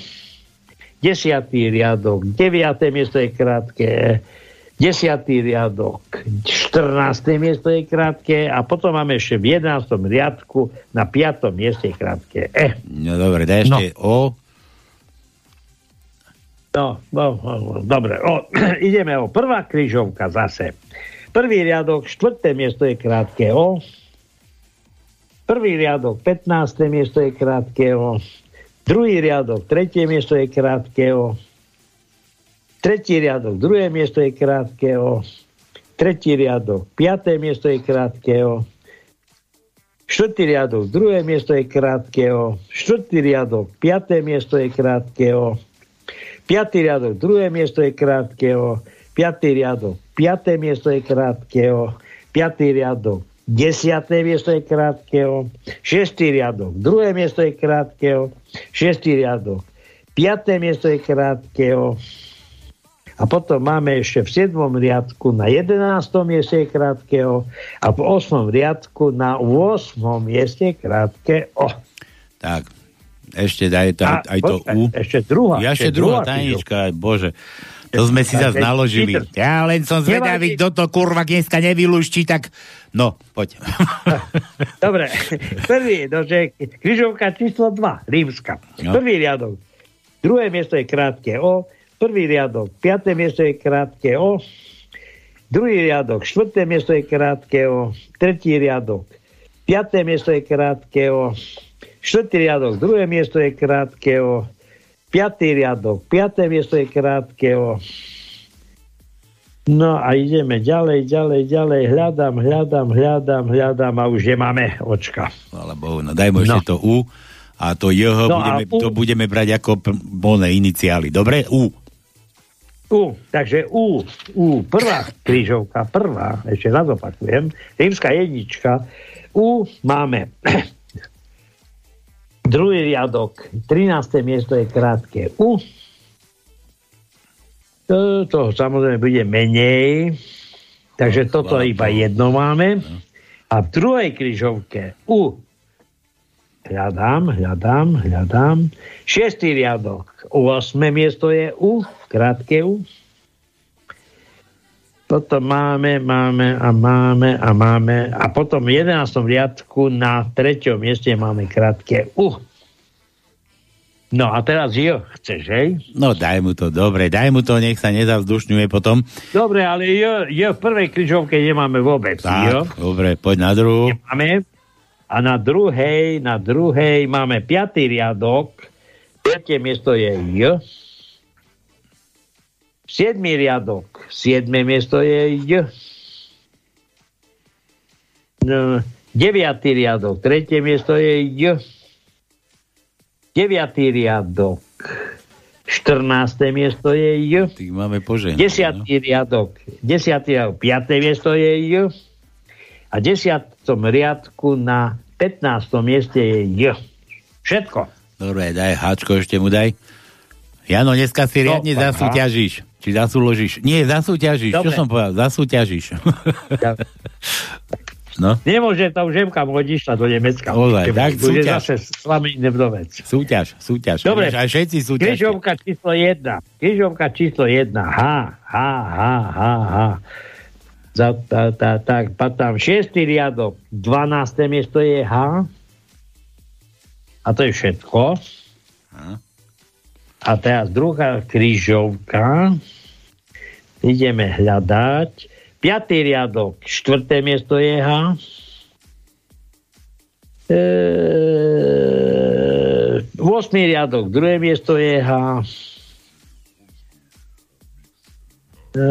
10. riadok, 9. miesto je krátke E, 10. riadok, 14. miesto je krátke a potom máme ešte v 11. riadku na 5. mieste je krátke E. No dobre, daj ešte O. No, no, no, no dobre. O, ideme o prvá križovka zase. Prvý riadok, štvrté miesto je krátke O. Prvý riadok, 15. miesto je krátke O. Druhý riadok, tretie miesto je krátke O. Tretí riadok, druhé miesto je krátke O. Tretí riadok, piaté miesto je krátke O. Štvrtý riadok, druhé miesto je krátke O. Štvrtý riadok, piaté miesto je krátke O. Piatý riadok, druhé miesto je krátke O. Piatý riadok, piaté miesto je krátke O. Piatý riadok, desiaté miesto je krátke O. Šestý riadok, druhé miesto je krátke O. Šestý riadok, piaté miesto je krátke O. A potom máme ešte v 7. riadku na 11. mieste krátke O. A v 8. riadku na 8. mieste krátke O. Tak, ešte daj to, A, aj to počkaj, U. ešte druhá, Ja ešte druhá druhá tajnička, bože. To sme si zase naložili. Ja len som zvedavý, kto to kurva dneska nevylúšti, tak no, poď. Dobre, prvý, nože, križovka číslo 2, rímska. No. Prvý riadok. Druhé miesto je krátke O. Prvý riadok. Piaté miesto je krátke O. Druhý riadok. Štvrté miesto je krátke O. Tretí riadok. Piaté miesto je krátke O. Štvrtý riadok. Druhé miesto je krátke O. Piatý riadok. Piaté miesto je krátke O. No a ideme ďalej, ďalej, ďalej. Hľadám, hľadám, hľadám, hľadám a už nemáme očka. Bohu, no daj mu ešte to U a to JH No budeme, U- to budeme brať ako pr- voľné iniciály. Dobre? U. U, takže U, U, prvá krížovka, prvá, ešte raz opakujem, rímska jednička, U máme druhý riadok, 13. miesto je krátke U, to, to samozrejme bude menej, takže toto iba jedno máme. A v druhej križovke U hľadám, hľadám, hľadám. Šiestý riadok, 8. miesto je U, krátke U. Potom máme, máme a máme a máme a potom v 11. riadku na treťom mieste máme krátke U. No a teraz jo, chceš, hej? No daj mu to, dobre, daj mu to, nech sa nezavzdušňuje potom. Dobre, ale jo, jo v prvej križovke nemáme vôbec, jo? Tak, dobre, poď na druhú. Máme. A na druhej, na druhej máme piatý riadok. Piaté miesto je J. Siedmý riadok. Siedme miesto je J. No, deviatý riadok. Tretie miesto je J. Deviatý riadok. 14. miesto je J. Tých máme požehnané. Desiatý riadok. Desiatý riadok. Piaté miesto je J. A desiatom riadku na 15. mieste je J. Všetko. Dobre, daj háčko, ešte mu daj. Jano, dneska si No, riadne aha. zasúťažíš. Či zasúložíš? Nie, zasúťažíš. Čo Dobre. som povedal? Zasúťažíš. no, Nemôže tá žemka odišla do Nemecka. Ozaj, tak bude súťaž. zase slavný vdovec. súťaž, súťaž. Dobre. Aj všetci súťaž. Križovka číslo 1. Križovka číslo 1. Ha, ha, ha, ha, ha. Za, tá, tá, tak, tam 6. riadok. 12. miesto je H. A to je všetko. A teraz druhá križovka. Ideme hľadať. 5. riadok. 4. miesto je H. E, 8. riadok, druhé miesto je H. E,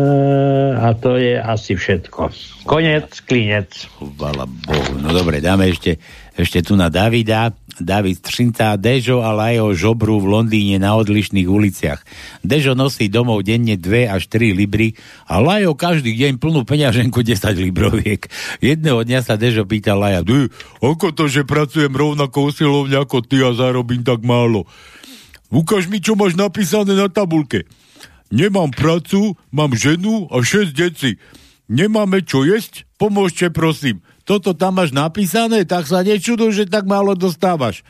a to je asi všetko. Konec, klinec. Chvala Bohu. No dobre, dáme ešte, ešte tu na Davida. David Střinca, Dežo a Lajo žobru v Londýne na odlišných uliciach. Dežo nosí domov denne 2 až 3 libry a Lajo každý deň plnú peňaženku 10 libroviek. Jedného dňa sa Dežo pýta Laja, ty, ako to, že pracujem rovnako usilovne ako ty a zarobím tak málo? Ukáž mi, čo máš napísané na tabulke. Nemám prácu, mám ženu a 6 deci. Nemáme čo jesť? Pomôžte, prosím toto tam máš napísané, tak sa nečuduj, že tak málo dostávaš.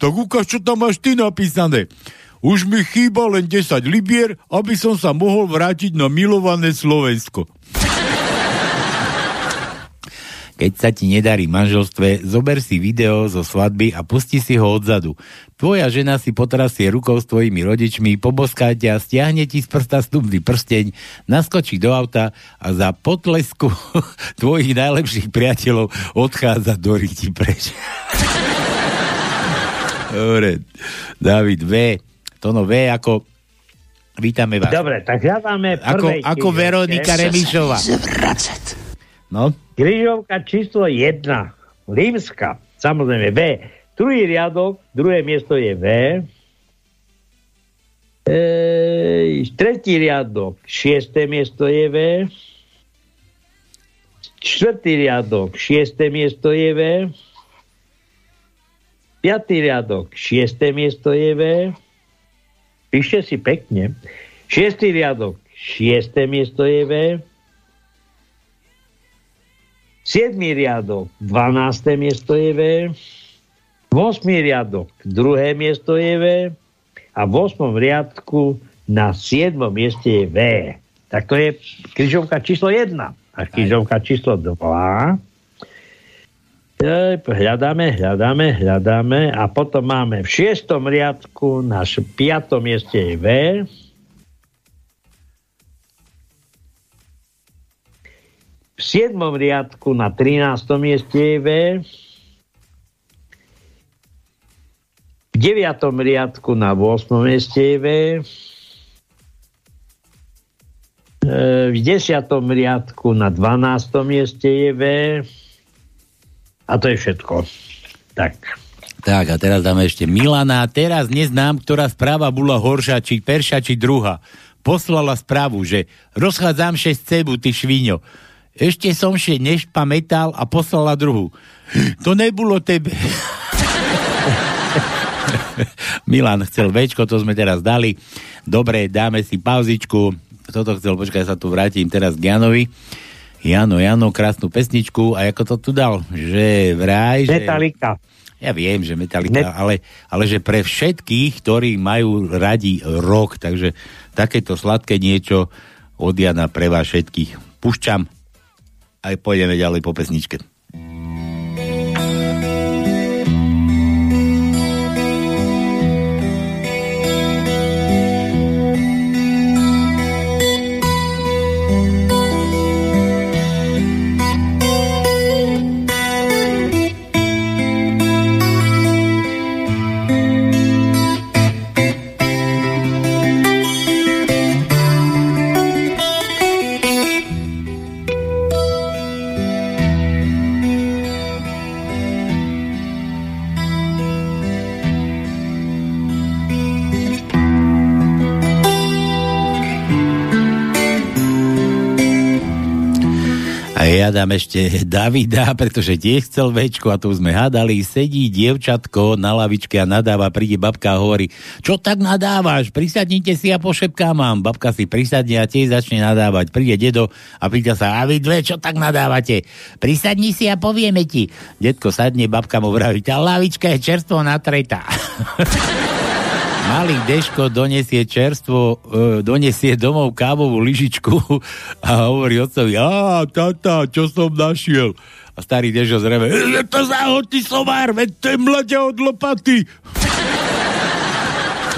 Tak ukáž, čo tam máš ty napísané. Už mi chýba len 10 libier, aby som sa mohol vrátiť na milované Slovensko. Keď sa ti nedarí manželstve, zober si video zo svadby a pusti si ho odzadu. Tvoja žena si potrasie rukou s tvojimi rodičmi, poboská ťa, stiahne ti z prsta stupný prsteň, naskočí do auta a za potlesku tvojich najlepších priateľov odchádza do ryti preč. Dobre, David V. Tono V ako Vítame vás. Dobre, tak hľadáme Ako, ako Veronika Remišová. No? Križovka číslo 1, Rímska, samozrejme V. Druhý riadok, druhé miesto je V. E, tretí riadok, šiesté miesto je V. Čtvrtý riadok, šiesté miesto je V. Piatý riadok, šiesté miesto je V. Píšte si pekne. Šiestý riadok, šiesté miesto je V. 7. riadok, 12. miesto je V. 8. riadok, druhé miesto je V. A v 8. riadku na 7. mieste je V. Tak to je križovka číslo 1. A križovka číslo 2. Hľadáme, hľadáme, hľadáme a potom máme v 6. riadku na 5. mieste je V. V 7. riadku na 13. mieste je V. V 9. riadku na 8. mieste je V. E, v 10. riadku na 12. mieste je V. A to je všetko. Tak. Tak a teraz dáme ešte Milana. Teraz neznám, ktorá správa bola horšia, či perša, či druhá. Poslala správu, že rozchádzam 6 cebu, ty švíňo. Ešte som še pamätal a poslala druhú. To nebolo tebe. Milan chcel večko, to sme teraz dali. Dobre, dáme si pauzičku. Toto chcel, počkaj, sa tu vrátim teraz k Janovi. Jano, Jano, krásnu pesničku. A ako to tu dal? Že vraj, že... Metallica. Ja viem, že Metallica, Met... ale, ale že pre všetkých, ktorí majú radi rok, takže takéto sladké niečo od Jana pre vás všetkých. Pušťam aj pôjdeme ďalej po pesničke. Ja dám ešte Davida, pretože tiež chcel večko a tu sme hádali. Sedí dievčatko na lavičke a nadáva, príde babka a hovorí, čo tak nadávaš, prisadnite si a pošepkám mám. Babka si prisadne a tiež začne nadávať. Príde dedo a pýta sa, a vy dve, čo tak nadávate? Prisadni si a povieme ti. Detko sadne, babka mu vraví, tá lavička je čerstvo natretá. Malý Deško donesie čerstvo, e, donesie domov kávovú lyžičku a hovorí otcovi, a tata, čo som našiel? A starý Dešo zreve, je to záhodný somár, veď to je mladia od lopaty.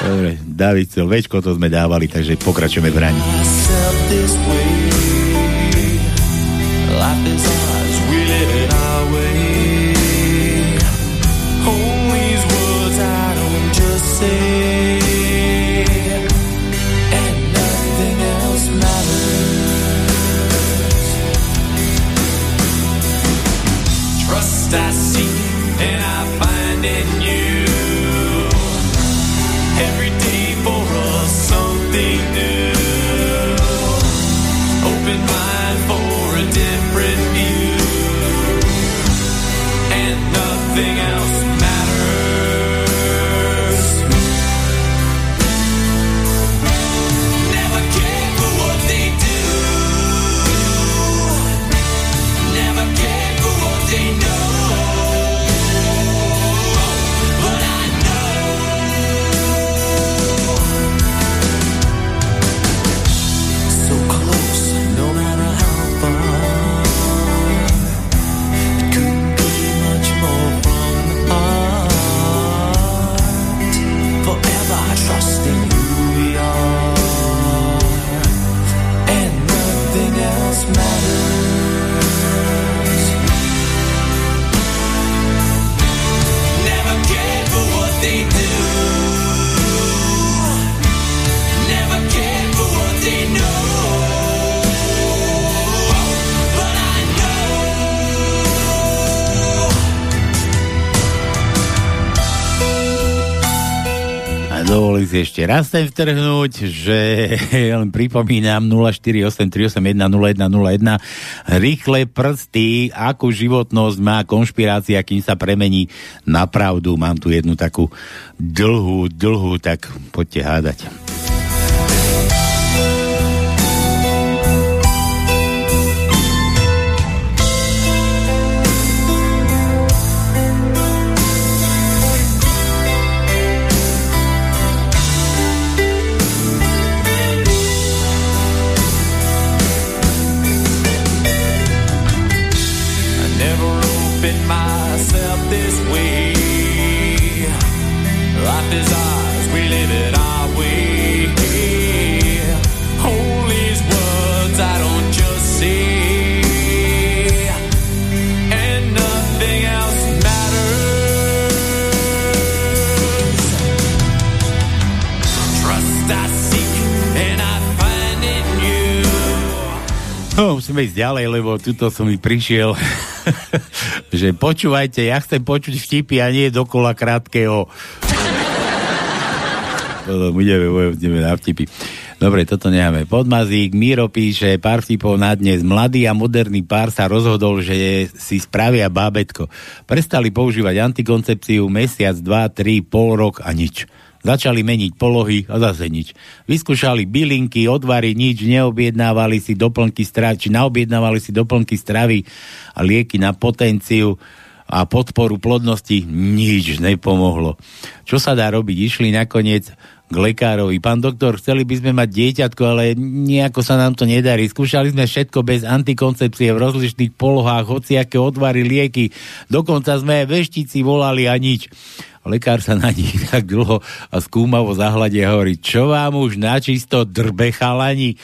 Dobre, David večko to sme dávali, takže pokračujeme v raní. Si ešte raz sem vtrhnúť, že len pripomínam 0483810101 rýchle prsty, akú životnosť má konšpirácia, kým sa premení na pravdu. Mám tu jednu takú dlhú, dlhú, tak poďte hádať. No, musíme ísť ďalej, lebo tuto som mi prišiel, že počúvajte, ja chcem počuť vtipy a nie dokola krátkeho. No, budeme, budeme na vtipy. Dobre, toto necháme. Podmazík, Míro píše, pár vtipov na dnes. Mladý a moderný pár sa rozhodol, že si spravia bábetko. Prestali používať antikoncepciu mesiac, dva, tri, pol rok a nič. Začali meniť polohy a zase nič. Vyskúšali bylinky, odvary, nič, neobjednávali si doplnky stravy, či naobjednávali si doplnky stravy a lieky na potenciu a podporu plodnosti, nič nepomohlo. Čo sa dá robiť? Išli nakoniec k lekárovi. Pán doktor, chceli by sme mať dieťatko, ale nejako sa nám to nedarí. Skúšali sme všetko bez antikoncepcie v rozličných polohách, hociaké odvary, lieky. Dokonca sme veštici volali a nič. Lekár sa na nich tak dlho a skúmavo zahľadie a hovorí, čo vám už načisto drbe chalani?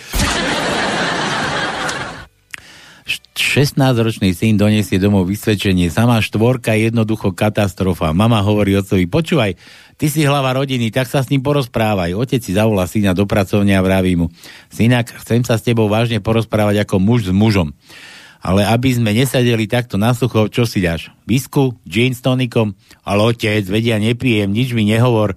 16-ročný syn donesie domov vysvedčenie. Samá štvorka, jednoducho katastrofa. Mama hovorí otcovi, počúvaj, ty si hlava rodiny, tak sa s ním porozprávaj. Otec si zavolá syna do pracovne a vraví mu, synak, chcem sa s tebou vážne porozprávať ako muž s mužom ale aby sme nesadeli takto na sucho, čo si dáš? Bisku, gin s tonikom? Ale otec, vedia, nepijem, nič mi nehovor.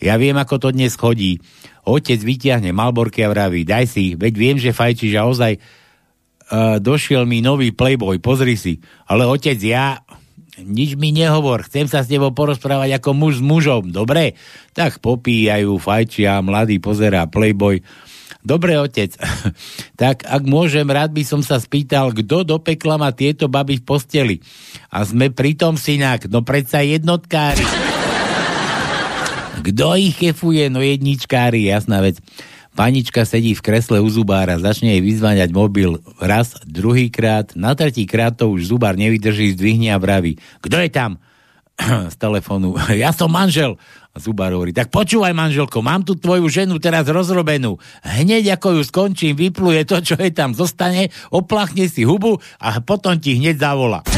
Ja viem, ako to dnes chodí. Otec vyťahne malborky a vraví, daj si, veď viem, že fajčíš a ozaj uh, došiel mi nový playboy, pozri si. Ale otec, ja, nič mi nehovor, chcem sa s tebou porozprávať ako muž s mužom, dobre? Tak popíjajú, fajčia, mladý pozerá playboy Dobre, otec. tak ak môžem, rád by som sa spýtal, kto do pekla má tieto baby v posteli. A sme pritom, synák, no predsa jednotkári. Kto ich kefuje? No jedničkári, jasná vec. Panička sedí v kresle u zubára, začne jej vyzváňať mobil raz, druhýkrát, na tretíkrát to už zubár nevydrží, zdvihne a vraví. Kto je tam? z telefónu. Ja som manžel. A Zubár hovorí, tak počúvaj manželko, mám tu tvoju ženu teraz rozrobenú. Hneď ako ju skončím, vypluje to, čo je tam zostane, oplachne si hubu a potom ti hneď zavola.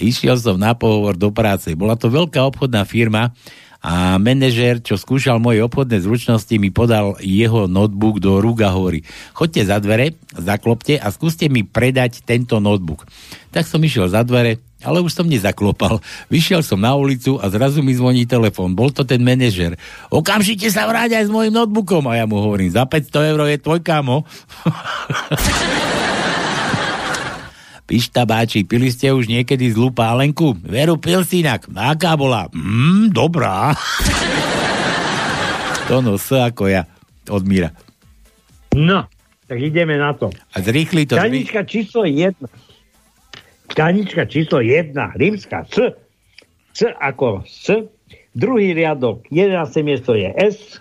Išiel som na pohovor do práce. Bola to veľká obchodná firma a manažér, čo skúšal moje obchodné zručnosti, mi podal jeho notebook do rúk a hovorí, za dvere, zaklopte a skúste mi predať tento notebook. Tak som išiel za dvere, ale už som nezaklopal. Vyšiel som na ulicu a zrazu mi zvoní telefón. Bol to ten manažer. Okamžite sa vráť aj s mojim notebookom. A ja mu hovorím, za 500 eur je tvoj kámo. Pišta báči, pili ste už niekedy zlú pálenku? Veru pil si inak. Aká bola? Mmm, dobrá. to no, s ako ja. Od Míra. No, tak ideme na to. A zrýchli to. Stanička číslo 1. Stanička číslo 1, rímska S, S ako S, druhý riadok, 11. miesto je S,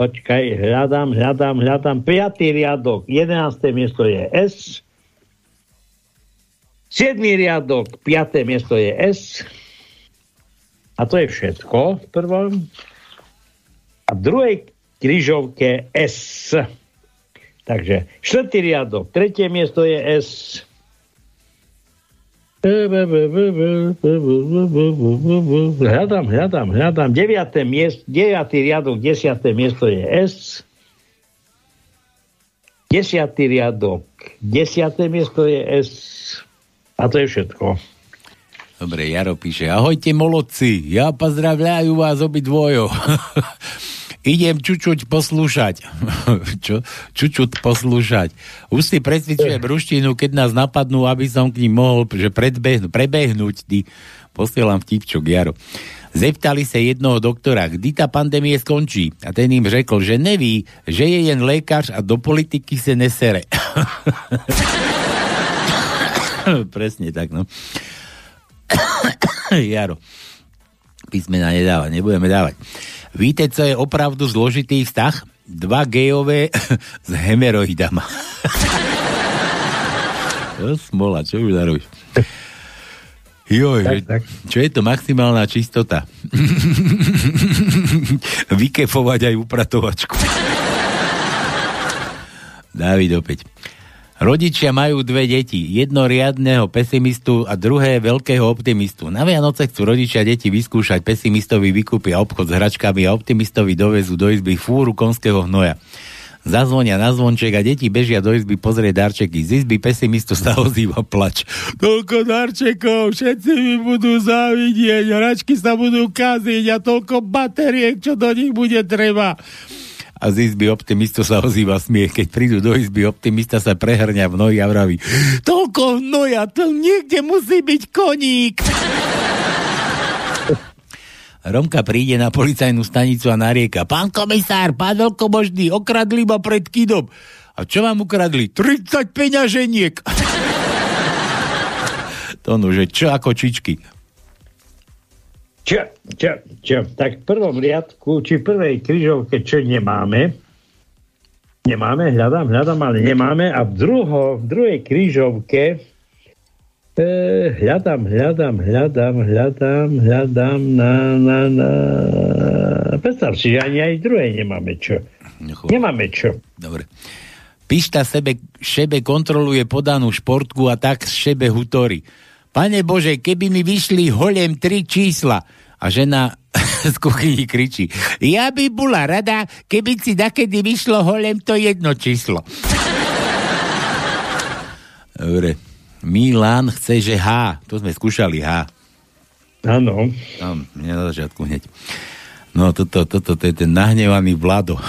počkaj, hľadám, hľadám, hľadám, 5. riadok, 11. miesto je S, 7. riadok, 5. miesto je S, a to je všetko v prvom. A v druhej križovke S. Takže štvrtý riadok, tretie miesto je S. Hľadám, hľadám, hľadám. Deviaté miest, deviatý riadok, desiaté miesto je S. Desiatý riadok, desiaté miesto je S. A to je všetko. Dobre, Jaro píše, ahojte molodci, ja pozdravľajú vás obidvojo. Idem čučuť poslúšať. Čo? Čučuť poslúšať. Už si presvičuje bruštinu, keď nás napadnú, aby som k ním mohol že predbehnu, prebehnúť. Ty. Posielam vtipčok, Jaro. Zeptali sa jednoho doktora, kdy tá pandémie skončí. A ten im řekl, že neví, že je jen lékař a do politiky se nesere. Presne tak, no. Jaro. Písmena nedáva, nebudeme dávať. Víte, co je opravdu zložitý vztah? Dva gejové s hemeroidama. to smola, čo už narobíš? Joj, tak, tak. čo je to maximálna čistota? Vykefovať aj upratovačku. Dávid opäť. Rodičia majú dve deti, jedno riadného pesimistu a druhé veľkého optimistu. Na Vianoce chcú rodičia deti vyskúšať, pesimistovi vykúpia obchod s hračkami a optimistovi dovezú do izby fúru konského hnoja. Zazvonia na zvonček a deti bežia do izby pozrieť darčeky. Z izby pesimistu sa ozýva plač. Toľko darčekov, všetci mi budú závidieť, hračky sa budú kaziť a toľko bateriek, čo do nich bude treba a z izby optimistu sa ozýva smiech. Keď prídu do izby optimista sa prehrňa v nohy a vraví toľko hnoja, to niekde musí byť koník. Romka príde na policajnú stanicu a narieka. Pán komisár, pán veľkomožný, okradli ma pred kidom. A čo vám ukradli? 30 peňaženiek. to no, že čo ako čičky. Čo, čo, čo, tak v prvom riadku, či v prvej križovke, čo nemáme, nemáme, hľadám, hľadám, ale nemáme a v, druho, v druhej križovke e, hľadám, hľadám, hľadám, hľadám, hľadám na, na, na... Predstav si, že ani aj druhej nemáme čo. Nechom. Nemáme čo. Dobre. Pišta sebe, šebe kontroluje podanú športku a tak šebe hutorí. Pane Bože, keby mi vyšli holem tri čísla a žena z kuchyni kričí, ja by bola rada, keby si nakedy vyšlo holem to jedno číslo. Dobre. Milan chce, že H. To sme skúšali H. Áno. Tam, nie na začiatku hneď. No, toto, toto, to je ten nahnevaný Vlado.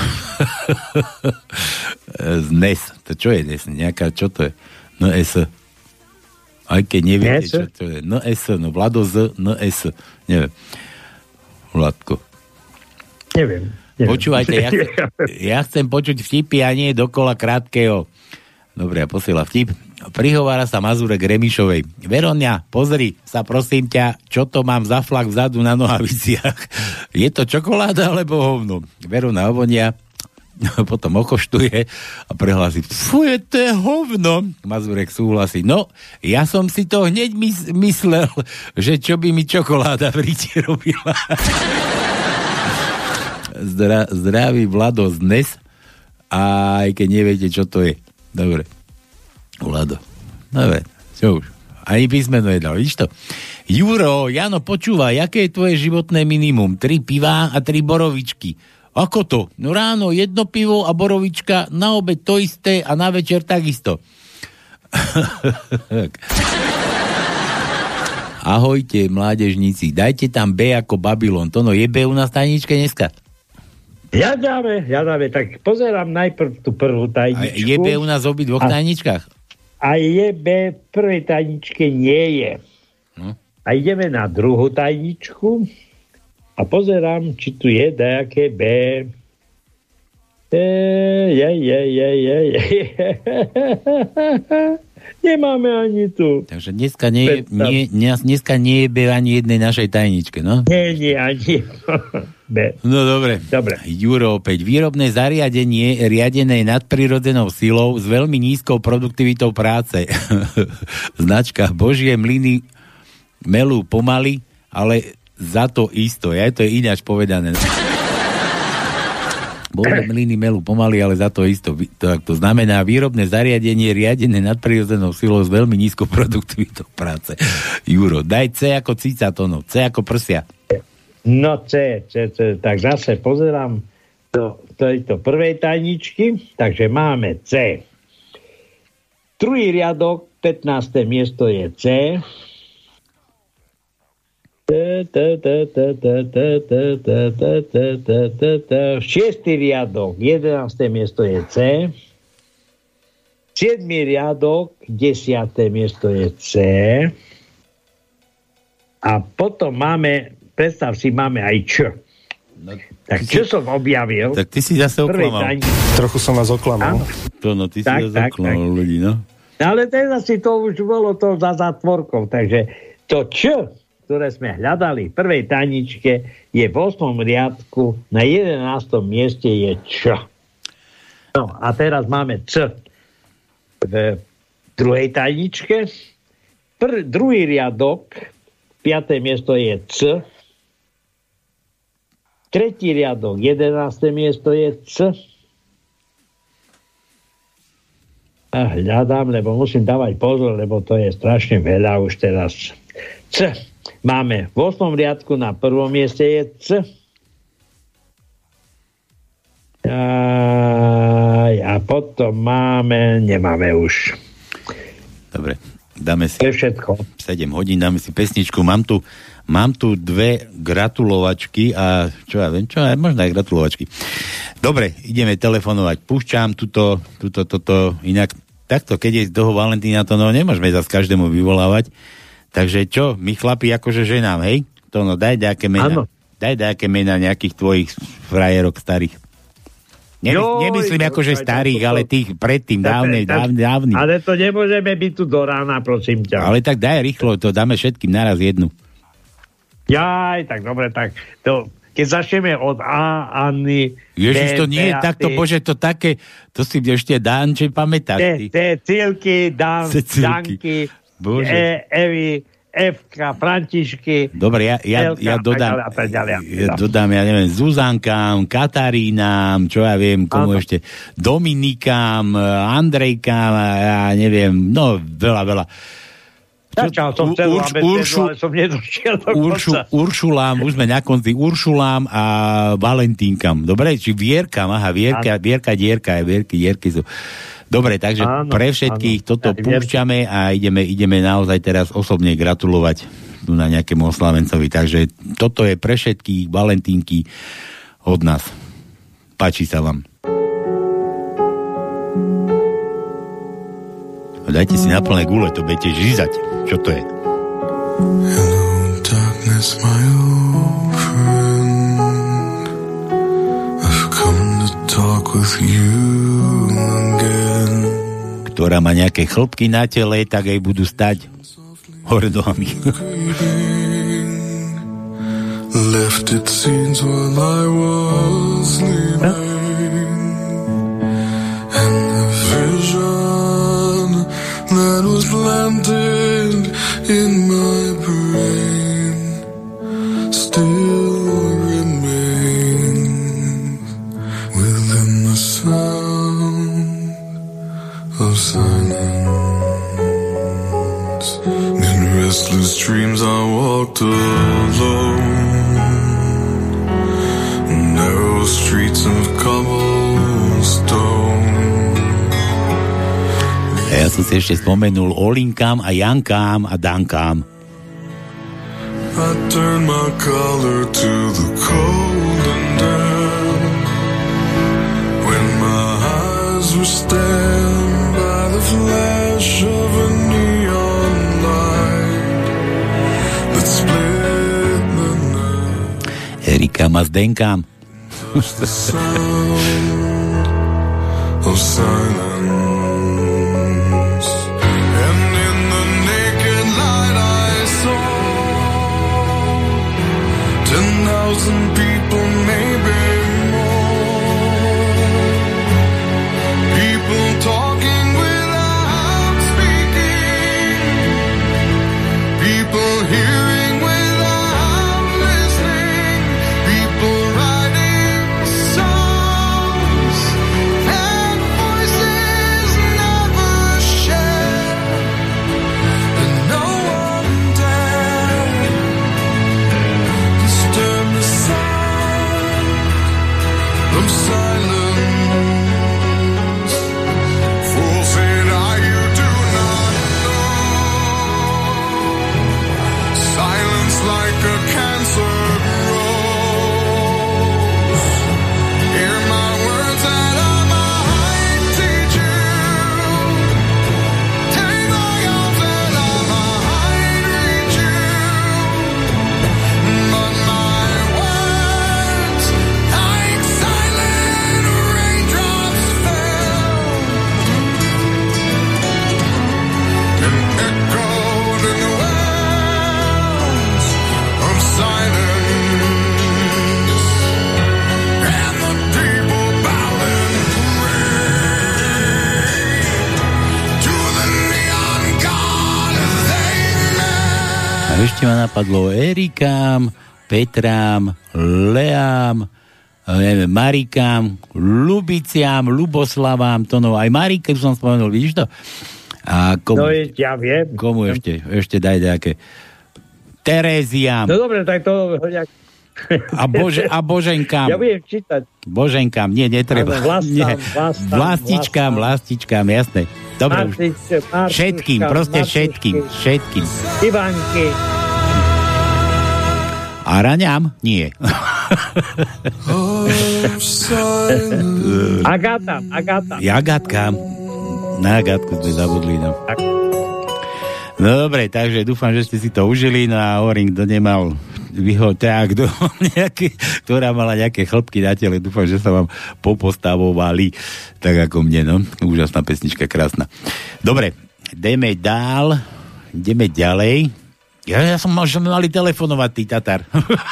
Z NES. To čo je NES? Nejaká, čo to je? No, S. Aj keď neviete, čo to je. NS, no Vlado Z, NS. Neviem. Vladko. Neviem. neviem. Počúvajte, ja, ja chcem počuť vtipy a nie dokola krátkeho. Dobre, ja posiela vtip. Prihovára sa Mazurek Remišovej. Veronia, pozri sa prosím ťa, čo to mám za flak vzadu na nohaviciach. Je to čokoláda alebo hovno? Verona Ovonia, potom okoštuje a prehlási, fuj, to je hovno. Mazurek súhlasí, no, ja som si to hneď mys- myslel, že čo by mi čokoláda v ríte robila. Zdra- zdravý Vlado z NES a aj keď neviete, čo to je. Dobre. Vlado. Dobre, čo už. Ani písmeno je dal, vidíš to? Juro, Jano, počúva, aké je tvoje životné minimum? Tri pivá a tri borovičky. Ako to? No ráno jedno pivo a borovička, na obed to isté a na večer takisto. Ahojte, mládežníci, dajte tam B ako Babylon. To no, je B u nás tajničke dneska? Hľadáme, hľadáme, tak pozerám najprv tú prvú tajničku. A je B u nás v dvoch a, tajničkách? A je B v prvej tajničke nie je. No. A ideme na druhú tajničku a pozerám, či tu je nejaké B. Je, je, je, je, je, je. Nemáme ani tu. Takže dneska nie, je, nie, dneska nie je B ani jednej našej tajničke, no? Nie, nie, ani B. No dobre. dobre. Juro opäť. Výrobné zariadenie riadené nadprirodzenou silou s veľmi nízkou produktivitou práce. Značka Božie mlyny melú pomaly, ale za to isto. Ja to je ináč povedané. Bože mlyny melú pomaly, ale za to isto. To, to znamená výrobné zariadenie riadené nadprirodzenou silou s veľmi nízkou produktivitou práce. Juro, daj C ako cica tono, C ako prsia. No C, C, C, tak zase pozerám do tejto prvej tajničky, takže máme C. Druhý riadok, 15. miesto je C, Šiestý riadok, 11. miesto je C. 7. riadok, 10. miesto je C. A potom máme, predstav si, máme aj Č. No, tak čo som objavil? Tak ty si zase oklamal. Trochu som vás oklamal. To no, ty Tak, si tak, oklamal tak. ľudí, no. Ale teraz si to už bolo to za zatvorkou, takže to Č, ktoré sme hľadali v prvej taničke, je v 8. riadku, na 11. mieste je Č. No a teraz máme C v druhej taničke. Pr- druhý riadok, 5. miesto je C. Tretí riadok, 11. miesto je C. A hľadám, lebo musím dávať pozor, lebo to je strašne veľa už teraz. C. Máme v 8. riadku na prvom mieste je C. A, a potom máme, nemáme už. Dobre, dáme si... To je všetko. 7 hodín, dáme si pesničku. Mám tu, mám tu dve gratulovačky a čo ja viem, čo aj možno aj gratulovačky. Dobre, ideme telefonovať. Púšťam tuto, tuto, toto, inak takto, keď je toho Valentína, to no nemôžeme zase každému vyvolávať. Takže čo, my chlapi akože ženám, hej? To no, daj nejaké mena. Áno. Daj nejaké mena nejakých tvojich frajerok starých. Nemys- Joj, nemyslím akože to- to- starých, to- ale tých predtým, tak- dávnej, dávnych. Ale to nemôžeme byť tu do rána, prosím ťa. Ale tak daj rýchlo, to dáme všetkým naraz jednu. Jaj, tak dobre, tak to, keď začneme od A, Anny, Ježiš, to nie je takto, bože, to také, to si ešte Danče pamätáš. T, ty. T, Cilky, Dan. Danky, Bože. e, Evy, Evka, Františky. Dobre, ja, ja, Elka, ja dodám, a tak ďalej, a tak ďalej. ja dodám, ja neviem, Zuzankám, Katarínám, čo ja viem, komu Áno. ešte, Dominikám, Andrejkám, ja neviem, no veľa, veľa. Začal som celú Urš- abecedu, Uršu- ale som nedošiel do Uršu, konca. Uršulám, už sme na konci, Uršulám a Valentínkam. Dobre, či Vierkam, aha, Vierka, Vierka, Dierka, Vierky, Dierky sú. Dobre, takže Áno, pre všetkých áno. toto Ja púšťame a ideme, ideme naozaj teraz osobne gratulovať tu na nejakému oslavencovi. Takže toto je pre všetkých Valentínky od nás. Páči sa vám. Dajte si na plné gule, to budete žízať. Čo to je? Darkness, my old friend. I've come to talk with you. Ktorá má nejaké chlpky na tele, tak aj budú stať hore nohami. Left it scenes while I was sleeping. And the vision that was planted in my restless dreams I walked alone. Narrow streets of cobblestone. A ja som si ešte spomenul Olinkám a Jankám a Dankám. I turned my collar to the cold and damp. When my eyes were stabbed by the flash of a Erikám a Zdenkám. Napadlo Erikám, Petrám, Leám, neviem, Marikám, Lubiciam, Luboslavám, to no, aj Marike som spomenul, vidíš to? A komu, no, ja viem. Komu ešte? Ešte daj nejaké. Teréziám. No dobre, tak to... A, bože, a Boženkám. Ja budem čítať. Boženkám, nie, netreba. Vlastám, nie. vlastám, vlastičkám, vlastičkám, jasné. Dobre, už. Všetkým, proste všetkým, všetkým. Ivanky. A raňám? Nie. Agata, Agata. Agatka. Na Agatku sme zabudli. No. no dobre, takže dúfam, že ste si to užili. No a hovorím, kto nemal vyho, tak, kto, nejaké, ktorá mala nejaké chlpky na tele, dúfam, že sa vám popostavovali tak ako mne, no. Úžasná pesnička, krásna. Dobre, ideme dál, ideme ďalej. Ja, ja som mal, že mali telefonovať, tý Tatar.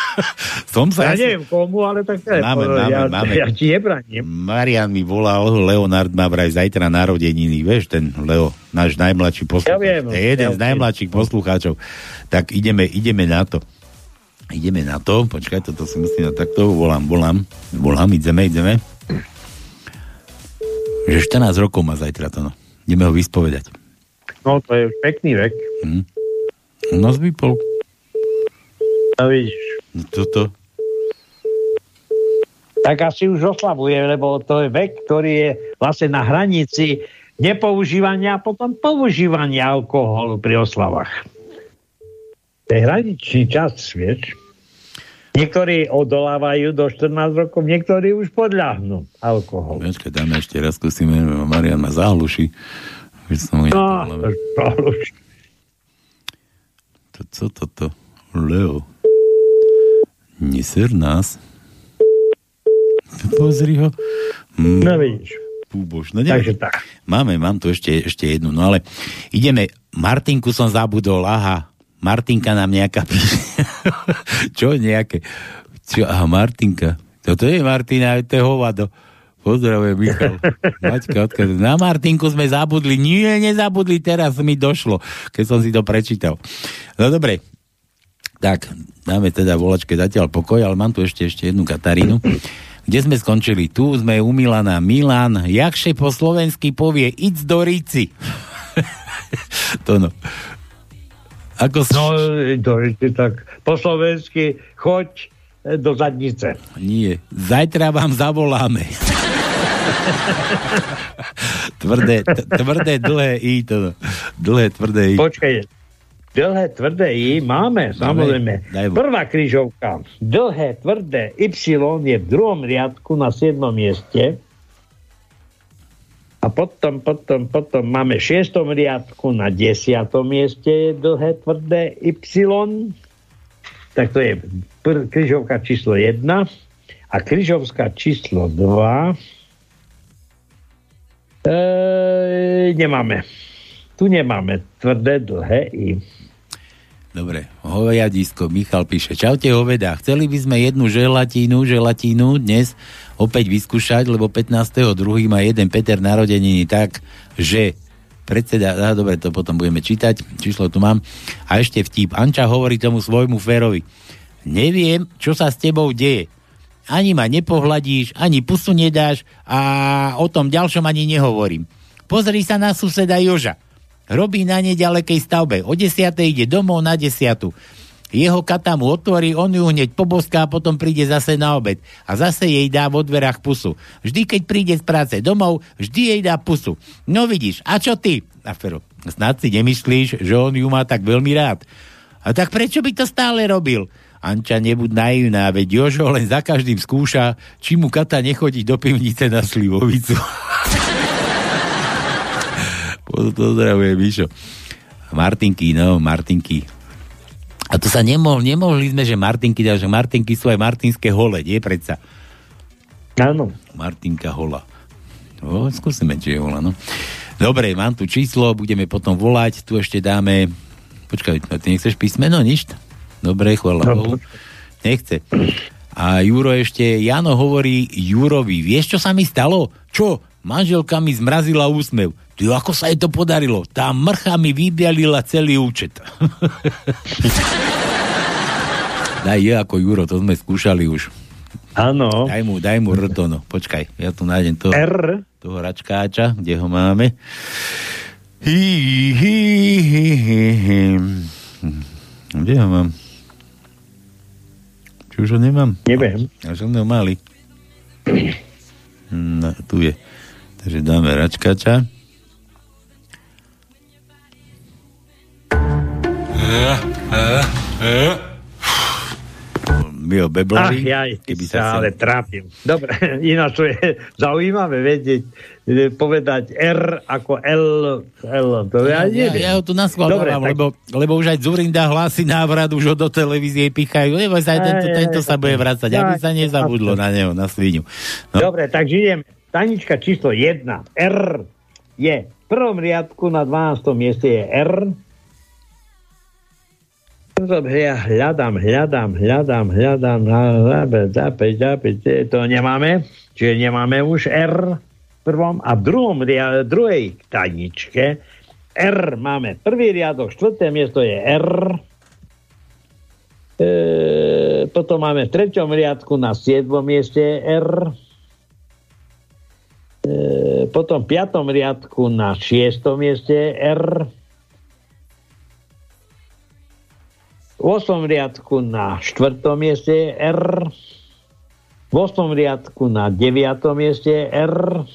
som sa... Ja asi... neviem komu, ale tak máme, máme, ja, máme. ja ti nebraním. Marian mi volal, Leonard má vraj zajtra narodeniny, vieš, ten Leo, náš najmladší poslucháč. Ja viem. Je jeden ja z najmladších poslucháčov. Tak ideme, ideme na to. Ideme na to, počkaj, toto si musím na takto, volám, volám, volám, ideme, ideme. Že 14 rokov má zajtra to, no. Ideme ho vyspovedať. No, to je už pekný vek. Hm. Nás vypol. No vidíš. No toto. Tak asi už oslavuje, lebo to je vek, ktorý je vlastne na hranici nepoužívania a potom používania alkoholu pri oslavách. To je hraničný čas, vieš. Niektorí odolávajú do 14 rokov, niektorí už podľahnú alkoholu. Počkaj, dáme ešte raz, skúsime, Marian ma zahluší. No, zahluší. To, co toto? Leo. Neser nás. Pozri ho. Mm. No vidíš. Púbož. No Takže tak. Máme, mám tu ešte, ešte jednu. No ale ideme. Martinku som zabudol. Aha. Martinka nám nejaká Čo nejaké? Čo? Aha, Martinka. Toto je Martina, to je hovado. Pozdravujem, Michal. Maťka, odkaz. Na Martinku sme zabudli. Nie, nezabudli, teraz mi došlo, keď som si to prečítal. No dobre, tak, dáme teda volačke zatiaľ pokoj, ale mám tu ešte, ešte jednu Katarínu. Kde sme skončili? Tu sme u Milana. Milan, jakše po slovensky povie, ic do Ríci. to no. Ako... No, do Ríci, tak po slovensky choď do zadnice. Nie, zajtra vám zavoláme. tvrdé, tvrdé, dlhé I to. Dlhé, tvrdé I. Počkaj, dlhé, tvrdé I máme, samozrejme. Daj, daj Prvá križovka. Dlhé, tvrdé Y je v druhom riadku na 7. mieste. A potom, potom, potom máme v šiestom riadku na desiatom mieste je dlhé, tvrdé Y. Tak to je pr- križovka číslo 1 a križovská číslo 2 E, nemáme. Tu nemáme tvrdé, dlhé i. Dobre, hovejadisko, Michal píše. Čaute hoveda, chceli by sme jednu želatínu, želatínu dnes opäť vyskúšať, lebo 15.2. má jeden Peter narodeniny tak, že predseda, á, dobre, to potom budeme čítať, číslo tu mám. A ešte vtip, Anča hovorí tomu svojmu férovi. Neviem, čo sa s tebou deje ani ma nepohľadíš, ani pusu nedáš a o tom ďalšom ani nehovorím. Pozri sa na suseda Joža. Robí na nedalekej stavbe. O 10. ide domov na 10. Jeho kata mu otvorí, on ju hneď poboská a potom príde zase na obed. A zase jej dá vo dverách pusu. Vždy, keď príde z práce domov, vždy jej dá pusu. No vidíš, a čo ty? Afero, snad si nemyslíš, že on ju má tak veľmi rád. A tak prečo by to stále robil? Anča, nebuď naivná, veď Jožo len za každým skúša, či mu kata nechodí do pivnice na slivovicu. Pozdravujem, Mišo. Martinky, no, Martinky. A to sa nemohli, nemohli sme, že Martinky, že Martinky sú aj martinské hole, nie predsa? Áno. Martinka hola. No, skúsime, či je hola, no. Dobre, mám tu číslo, budeme potom volať, tu ešte dáme... Počkaj, ty nechceš písmeno, nič? Dobre, chvala Bohu. Nechce. A Juro ešte, Jano hovorí Jurovi, vieš, čo sa mi stalo? Čo? Manželka mi zmrazila úsmev. Ty, ako sa jej to podarilo? Tá mrcha mi vybialila celý účet. Daj je ako Juro, to sme skúšali už. Áno. Daj mu, daj mu rtono. Počkaj, ja tu nájdem toho, R. toho račkáča, kde ho máme. Hi, hi, hi, hi, hi. Kde ho mám? Či už ho nemám? Neviem. Ja som ho mali. No, tu je. Takže dáme račkača. My ho Ach, jaj, keby sa sa ale trápim. Dobre, ináč to je zaujímavé vedieť, e, povedať R ako L, L to ja, Ja, neviem. ja ho tu naskladám, tak- lebo, lebo už aj Zurinda hlási návrat, už ho do televízie pichajú. Neboj sa, aj tento, Aj, aj, tento sa bude vrácať, aby sa nezabudlo na neho, na svinu. No, Dobre, takže idem. Tanička číslo 1. R je v prvom riadku na 12. mieste je R. Dobre, ja hľadám, hľadám, hľadám, hľadám, to nemáme, čiže nemáme už R v prvom a v druhom, druhej taničke R máme prvý riadok, štvrté miesto je R, e, potom máme v treťom riadku na 7. mieste R, e, potom v piatom riadku na 6. mieste R, v 8. riadku na 4. mieste je R, v 8. riadku na 9. mieste je R,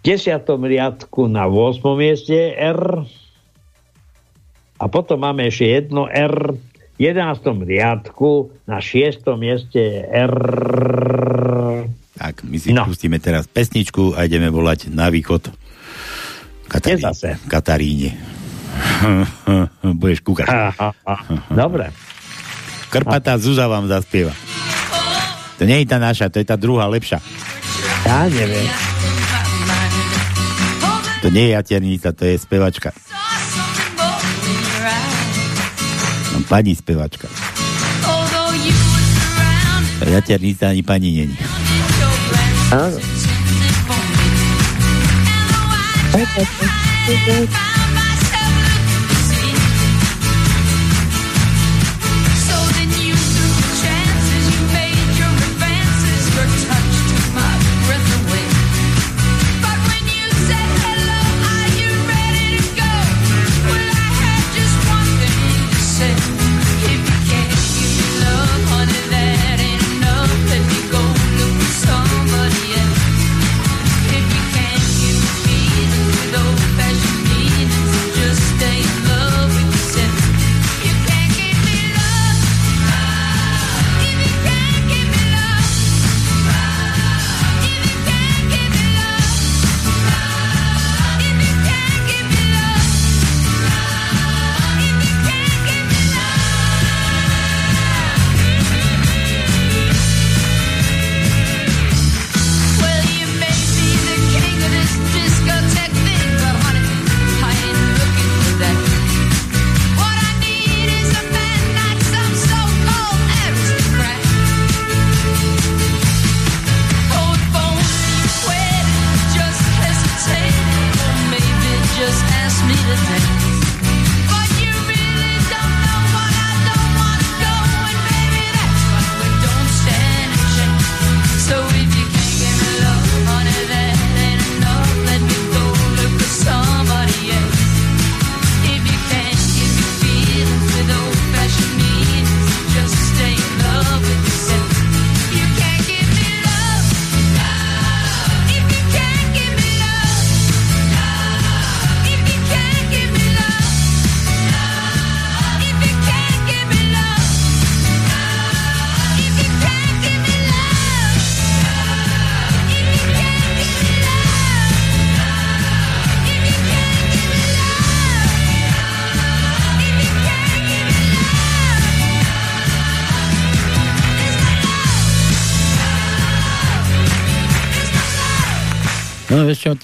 v 10. riadku na 8. mieste je R a potom máme ešte jedno R v 11. riadku na 6. mieste je R. tak, my si no. pustíme teraz pesničku a ideme volať na východ. Katarí, zase. Kataríne. Budeš kúkať. Dobre. Krpatá Zuza vám zaspieva. To nie je tá naša, to je tá druhá, lepšia. Ja neviem. To nie je jaternica, to je spevačka. No, pani spevačka. To jaternica ani pani není. Áno.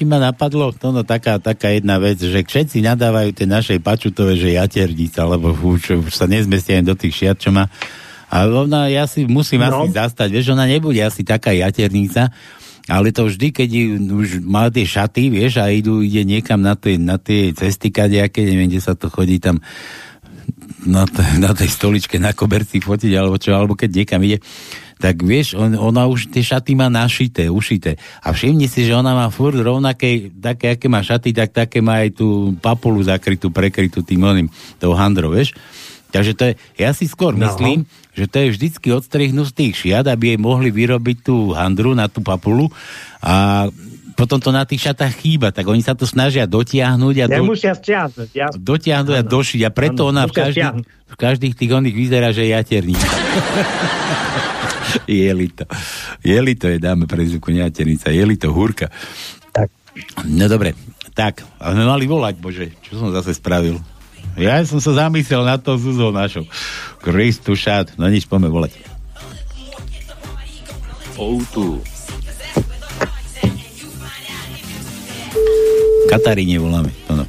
Ti ma napadlo? To no taká, taká jedna vec, že všetci nadávajú tej našej pačutové, že jaternica, lebo už, už sa nezmestia ani do tých šiat, čo má. A ona, ja si musím No. asi zastať, vieš, ona nebude asi taká jaternica, ale to vždy, keď už má tie šaty, vieš, a idú, ide niekam na tie, na tie cesty kadejaké, neviem, kde sa to chodí tam na, t- na tej stoličke na koberci fotiť, alebo čo, alebo keď niekam ide, tak vieš, on, ona už tie šaty má našité, ušité. A všimni si, že ona má furt rovnaké, také, aké má šaty, tak také má aj tú papulu zakrytú, prekrytú tým oným, tou handrou, vieš. Takže to je, ja si skôr No. myslím, že to je vždycky odstrihnú z tých šiat, aby jej mohli vyrobiť tú handru na tú papulu a potom to na tých šatách chýba, tak oni sa to snažia dotiahnuť a do, stiahnuť, ja. dotiahnuť a došiť a preto Áno, ona v stiahnuť. v každých tých oných vyzerá, že je jaterník. je li to. Je li to, je dáme prezivku nejaternica, je li to húrka. Tak. No dobre, tak, a sme mali volať, bože, čo som zase spravil? Ja som sa zamyslel na to Zuzou našou. Kristu šát, no nič, poďme volať. Outu. Kataríne voláme. No, no.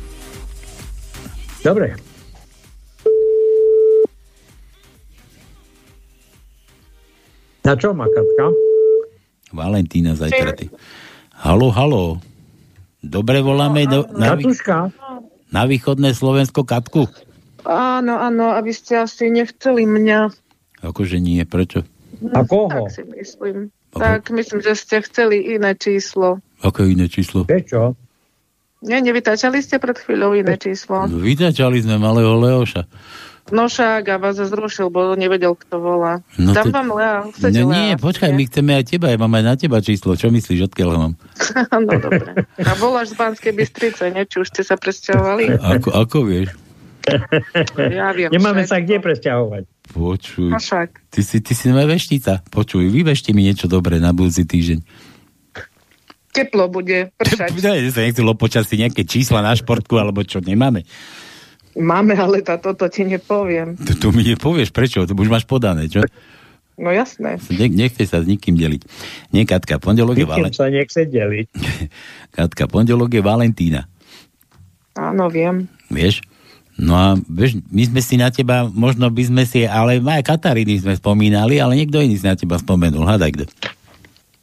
Dobre. Na čo má Katka? Valentína zajtra. Ty. Halo, halo. Dobre voláme do, na, Katuška? na východné Slovensko Katku? Áno, áno, aby ste asi nechceli mňa. Akože nie, prečo? A koho? Tak si myslím. Tak myslím, že ste chceli iné číslo. Aké iné číslo? Prečo? Nie, nevytáčali ste pred chvíľou iné číslo. Vytačali sme malého Leoša. No však a vás zrušil, bo nevedel, kto volá. No Dám to- vám Lea, chcete No Lea? nie, počkaj, my chceme aj teba, ja mám aj na teba číslo. Čo myslíš, odkiaľ ho mám? no dobre. A voláš z Banskej Bystrice, nie? Či už ste sa presťahovali? Ako, ako vieš? Ja viem. Nemáme však. sa kde presťahovať. Počuj. No však. Ty si, ty si moja veštica. Počuj, vyvešte mi niečo dobré na budúci týždeň. Teplo bude pršať. Ja sa nechcelo počasí nejaké čísla na športku, alebo čo nemáme. Máme, ale toto ti nepoviem. To, to mi nepovieš, prečo? To už máš podané, čo? No jasné. Ne, nechce sa s nikým deliť. Nie, Katka, pondelok je, Nikým Valen... sa nechce deliť. Katka, pondelok je Valentína. Áno, viem. Vieš? No a vieš, my sme si na teba, možno by sme si, ale aj Kataríny sme spomínali, ale niekto iný si na teba spomenul. Hádaj kto.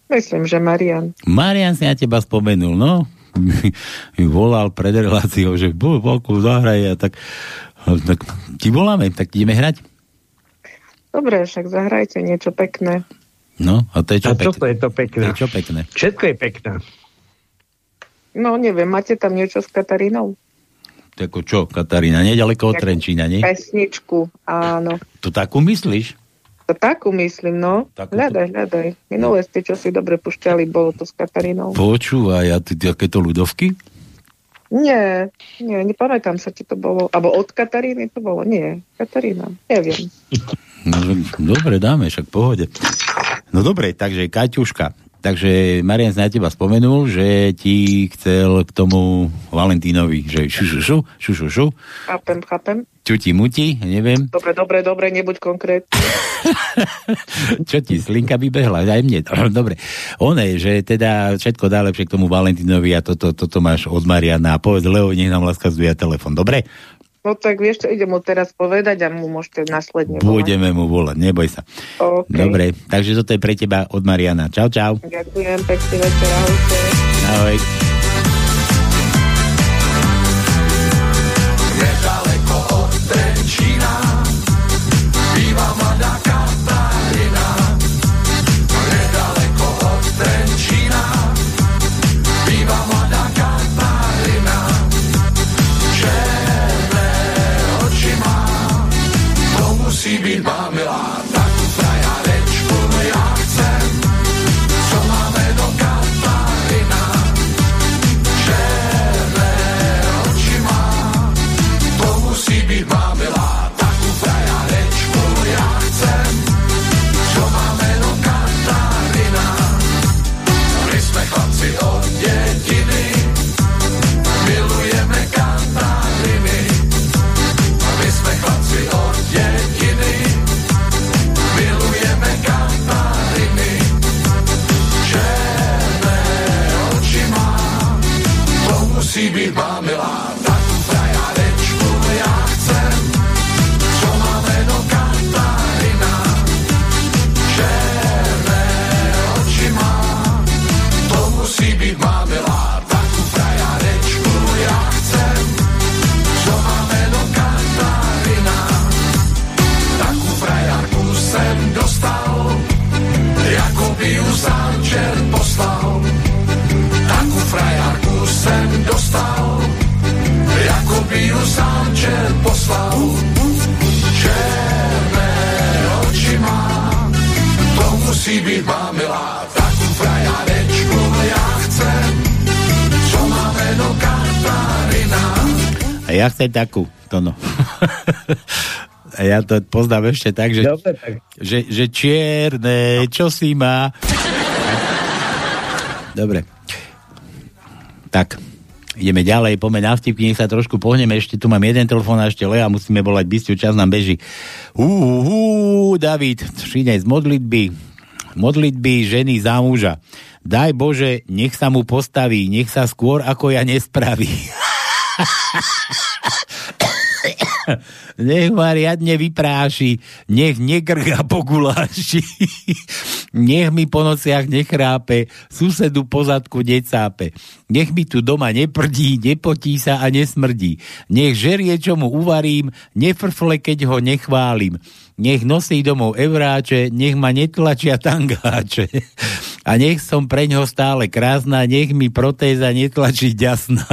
Myslím, že Marian. Marian si na teba spomenul, no. Mi volal pred reláciou, že bu, voľku zahraje a tak, tak ti voláme, tak ideme hrať. Dobre, však zahrajte niečo pekné. No, a to je čo A čo to pekné. je to To pekné? je čo pekné. Všetko je pekné. No neviem, máte tam niečo s Katarínou? To ako čo, Katarína, nedaleko od Trenčína, nie? Pesničku, áno. To takú myslíš? To takú myslím, no. Takú- Hľadaj, hľadaj. Minulé ste, čo si dobre pušťali, bolo to s Katarínou. Počúvaj, a ty takéto ľudovky? Nie, nie, nepamätám sa, či to bolo. Abo od Kataríny to bolo. Nie, Katarína. Neviem. No, dobre, dáme, však pohode. No dobre, takže Kaťuška. Takže Marian na teba spomenul, že ti chcel k tomu Valentínovi, že šu, šu, šu, šu, šu, šu, Chápem, chápem. čuti muti, neviem, Dobre, dobre, dobre, nebuď konkrétny. čo ti, slinka vybehla, aj mne. Dobre, one, že teda všetko najlepšie k tomu Valentínovi a toto, toto máš od Mariana povedz Leo, nech nám láska zdvíja telefon, dobre? No tak vieš čo, idem mu teraz povedať a mu môžete následne volať. Budeme mu volať, neboj sa. OK. Dobre, takže toto je pre teba od Mariana. Čau, čau. Ďakujem, pekný večer, ahojte. Ahoj. Nedaleko od Trenčína musí byť Chcem takú, to no. Ja to poznám ešte tak, že, Dobre, tak. že, že čierne, čo si má. Dobre. Tak, ideme ďalej, poďme na vtipky, nech sa trošku pohneme, ešte tu mám jeden telefón a ešte Lea, musíme volať Bystiu, čas nám beží. Hú, David, šínej z modlitby, modlitby ženy za muža. Daj Bože, nech sa mu postaví, nech sa skôr ako ja nespraví. nech ma riadne vypráši, nech negrga po guláši, nech mi po nociach nechrápe, susedu pozadku necápe, nech mi tu doma neprdí, nepotí sa a nesmrdí, nech žerie, čo mu uvarím, nefrfle, keď ho nechválim, nech nosí domov evráče, nech ma netlačia tangáče. A nech som pre ňo stále krásna, nech mi protéza netlačí ďasná.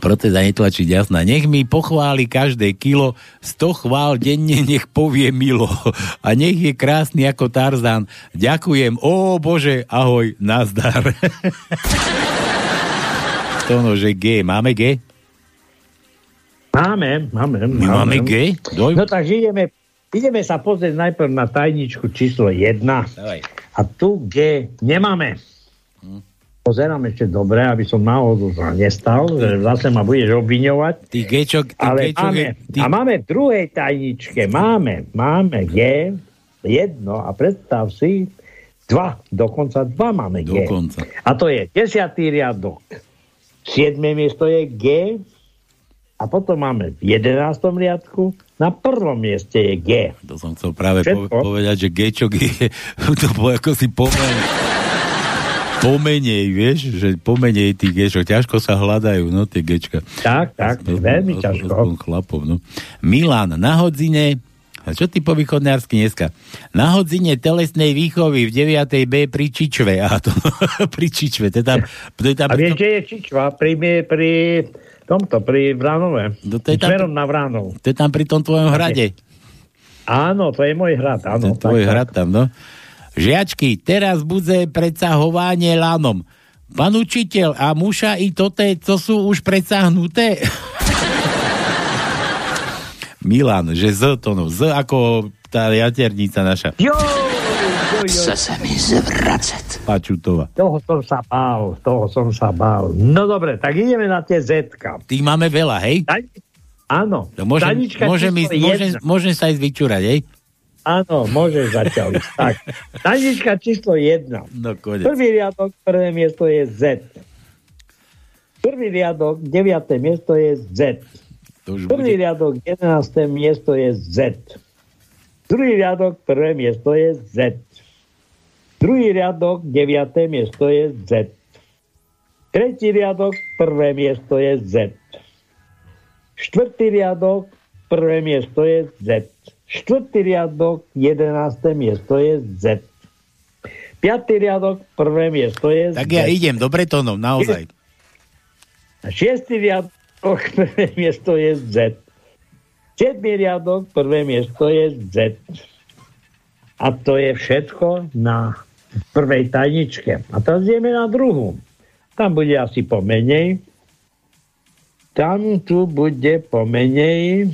Protéza netlačí jasná. Nech mi pochváli každé kilo, sto chvál denne nech povie milo. A nech je krásny ako Tarzan. Ďakujem, ó Bože, ahoj, nazdar. to no, že G. Máme G? Máme, máme. My máme G? Doj? No tak ideme, ideme sa pozrieť najprv na tajničku číslo 1. Dávaj. A tu G nemáme. Pozerám ešte dobre, aby som náhodou sa nestal, že zase ma budeš obviňovať. Ty Gčok, ty Ale Gčok, máme, ty... a máme v druhej tajničke, máme, máme G, jedno a predstav si, dva, dokonca dva máme G. Dokonca. A to je desiatý riadok. Siedme miesto je G a potom máme v jedenáctom riadku na prvom mieste je G. To som chcel práve Všetko? povedať, že Gčok je, to bolo ako si pomen, pomenej, vieš, že pomenej tých Gčok. Ťažko sa hľadajú, no, tie Gčka. Tak, tak, veľmi ťažko. Aspoň chlapov, no. Milan, na hodzine a čo ty po východnársky dneska? Na hodzine telesnej výchovy v 9. B pri Čičve. A to pri Čičve. To je tam, to je tam A vieš, kde je Čičva? Pri, pri tomto, pri Vránove. No to je tam- Smerom na Vránov. to je tam pri tom tvojom hrade. Áno, to je môj hrad, áno. Ten tvoj tak, hrad tam, no. Žiačky, teraz bude predsahovanie lanom. Pán učiteľ, a muša i toté, co sú už predsahnuté? Milan, že Z to no, Z ako tá jaternica naša. Jo. Chce se mi zvracet. Pačutová. Toho som sa bál, toho som sa bál. No dobre, tak ideme na tie zetka. Tých máme veľa, hej? Taj- Áno. No, môžem, môžem, ísť, môžem, môžem sa ísť vyčúrať, hej? Áno, môžeš zatiaľ ísť. Tak. Tajnička číslo 1. No, konec. Prvý riadok, prvé miesto je Z. Prvý riadok, deviaté miesto je Z. To Prvý bude... riadok, jedenácté miesto je Z. Druhý riadok, prvé miesto je Z. Druhý riadok, deviaté miesto je Z. Tretí riadok, prvé miesto je Z. Štvrtý riadok, prvé miesto je Z. Štvrtý riadok, jedenácté miesto je Z. Piatý riadok, prvé miesto je Tak Z. ja idem, dobre tónom, naozaj. Šiestý riadok, prvé miesto je Z. Siedmý riadok, prvé miesto je Z. A to je všetko na prvej tajničke. A teraz ideme na druhú. Tam bude asi pomenej. Tam tu bude pomenej.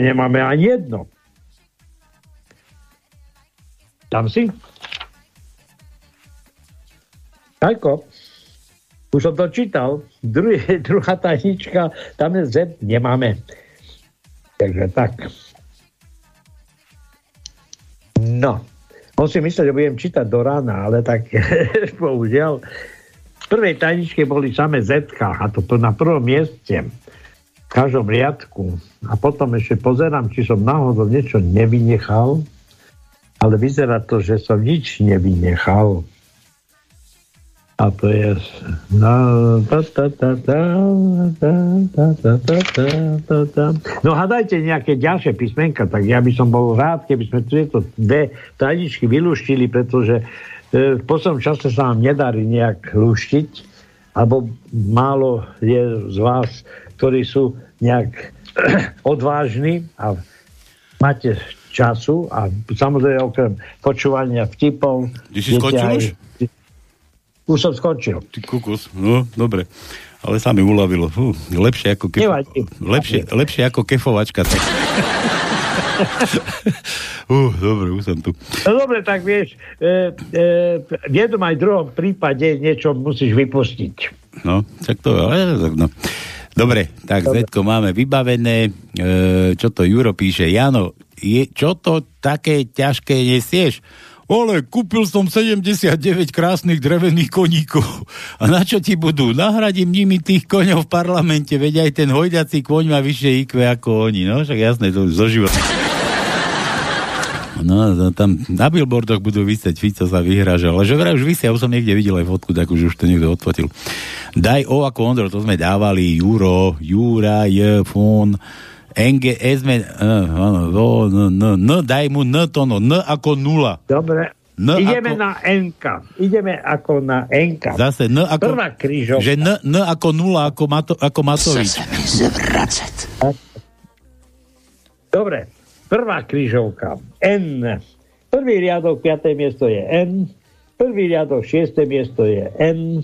Nemáme ani jedno. Tam si? Ako? Už som to čítal. Druhý, druhá tajnička, tam je Z, nemáme. Takže tak. No. On si myslel, že budem čítať do rána, ale tak bohužiaľ. V prvej tajničke boli samé Z, a to na prvom mieste. V každom riadku. A potom ešte pozerám, či som náhodou niečo nevynechal. Ale vyzerá to, že som nič nevynechal. A to je... No hádajte nejaké ďalšie písmenka, tak ja by som bol rád, keby sme tieto dve tajničky vylúštili, pretože v poslednom čase sa nám nedarí nejak lúštiť, alebo málo je z vás, ktorí sú nejak odvážni a máte času a samozrejme okrem počúvania vtipov... Ty si skončil už? Už som skončil. Ty kukus, no, dobre. Ale sa mi uľavilo. Fú, lepšie ako kefo... Nevadí. lepšie, lepšie ako kefovačka. Tak. uh, dobre, už som tu. No dobre, tak vieš, e, e, v jednom aj druhom prípade niečo musíš vypustiť. No, tak to, ale, no. Dobre, tak Zetko máme vybavené. E, čo to Juro píše? Jano, je, čo to také ťažké nesieš? Ale kúpil som 79 krásnych drevených koníkov. A na čo ti budú? Nahradím nimi tých koňov v parlamente, veď aj ten hojdací koň má vyššie IQ ako oni. No, však jasné, to zo života. No, no, tam na billboardoch budú vysieť, Fico sa vyhrážal. Ale že vraj už vysia, už som niekde videl aj fotku, tak už, už to niekto odfotil. Daj O ako Ondro, to sme dávali, Juro, Jura, J, Fón, NG, sme, uh, áno, no, no, no, no, daj mu N to, no, N ako nula. Dobre. N Ideme ako- na NK. Ideme ako na NK. Zase N ako... Prvá krížovka. Že N, N ako nula, ako, Mato, ako Matovič. Dobre. Prvá krížovka. N. Prvý riadok, piaté miesto je N. Prvý riadok, šiesté miesto je N.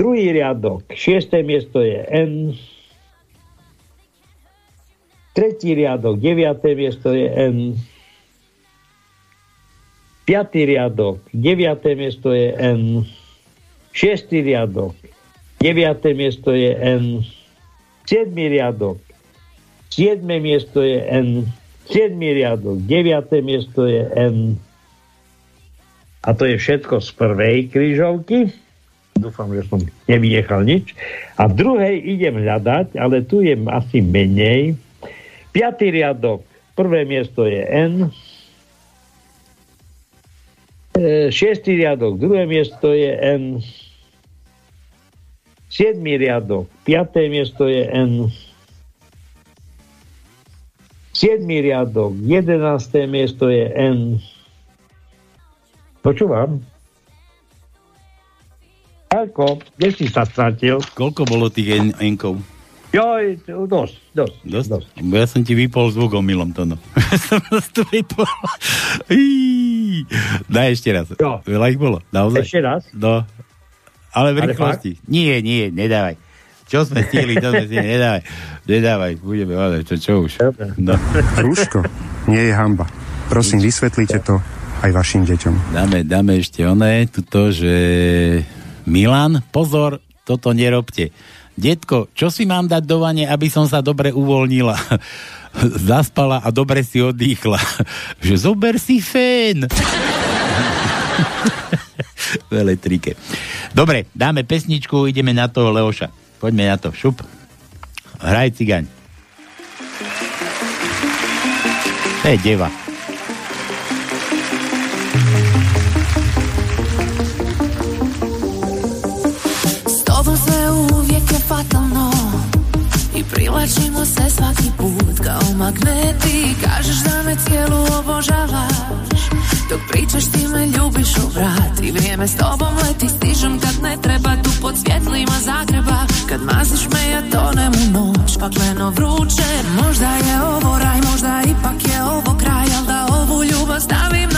Druhý riadok, šiesté miesto je N. Tretí riadok, deviaté miesto je N. Piatý riadok, deviaté miesto je N. Šiestý riadok, deviaté miesto je N. Siedmý riadok, siedme miesto je N. Siedmý riadok, deviaté miesto je N. A to je všetko z prvej krížovky. Dúfam, že som nevynechal nič. A druhej idem hľadať, ale tu je asi menej. Piatý riadok, prvé miesto je N. E, Šiestý riadok, druhé miesto je N. Siedmý riadok, piaté miesto je N. Siedmý riadok, jedenácté miesto je N. Počúvam. Ako, kde si sa stratil? Koľko bolo tých enkov? Joj, dosť, dosť. Dosť? dosť. Ja som ti vypol zvuk omylom, to no. som to vypol. Daj ešte raz. Jo. Veľa ich bolo, naozaj? Ešte raz? No. Ale v Ale rýchlosti. Nie, nie, nedávaj. Čo sme stihli, to sme stihli, nedávaj. Nedávaj, budeme, ale čo, čo už. No. Rúško nie je hamba. Prosím, vysvetlite to aj vašim deťom. Dáme, dáme ešte oné, tuto, že Milan, pozor, toto nerobte. Detko, čo si mám dať do vane, aby som sa dobre uvoľnila? Zaspala a dobre si oddychla. Že zober si fén. v elektrike. Dobre, dáme pesničku, ideme na toho Leoša. Poďme na to, šup. Hraj cigaň. To je deva. I privlačimo se svaki put kao magneti Kažeš da me cijelu obožavaš. Dok pričaš ti me ljubiš u vrat. I vrijeme s tobom leti Stižem kad ne treba tu pod svjetlima Zagreba. Kad maziš me ja tonem u noć Pakleno vruće. Možda je ovo raj, možda ipak je ovo kraj Al da ovu ljubav stavim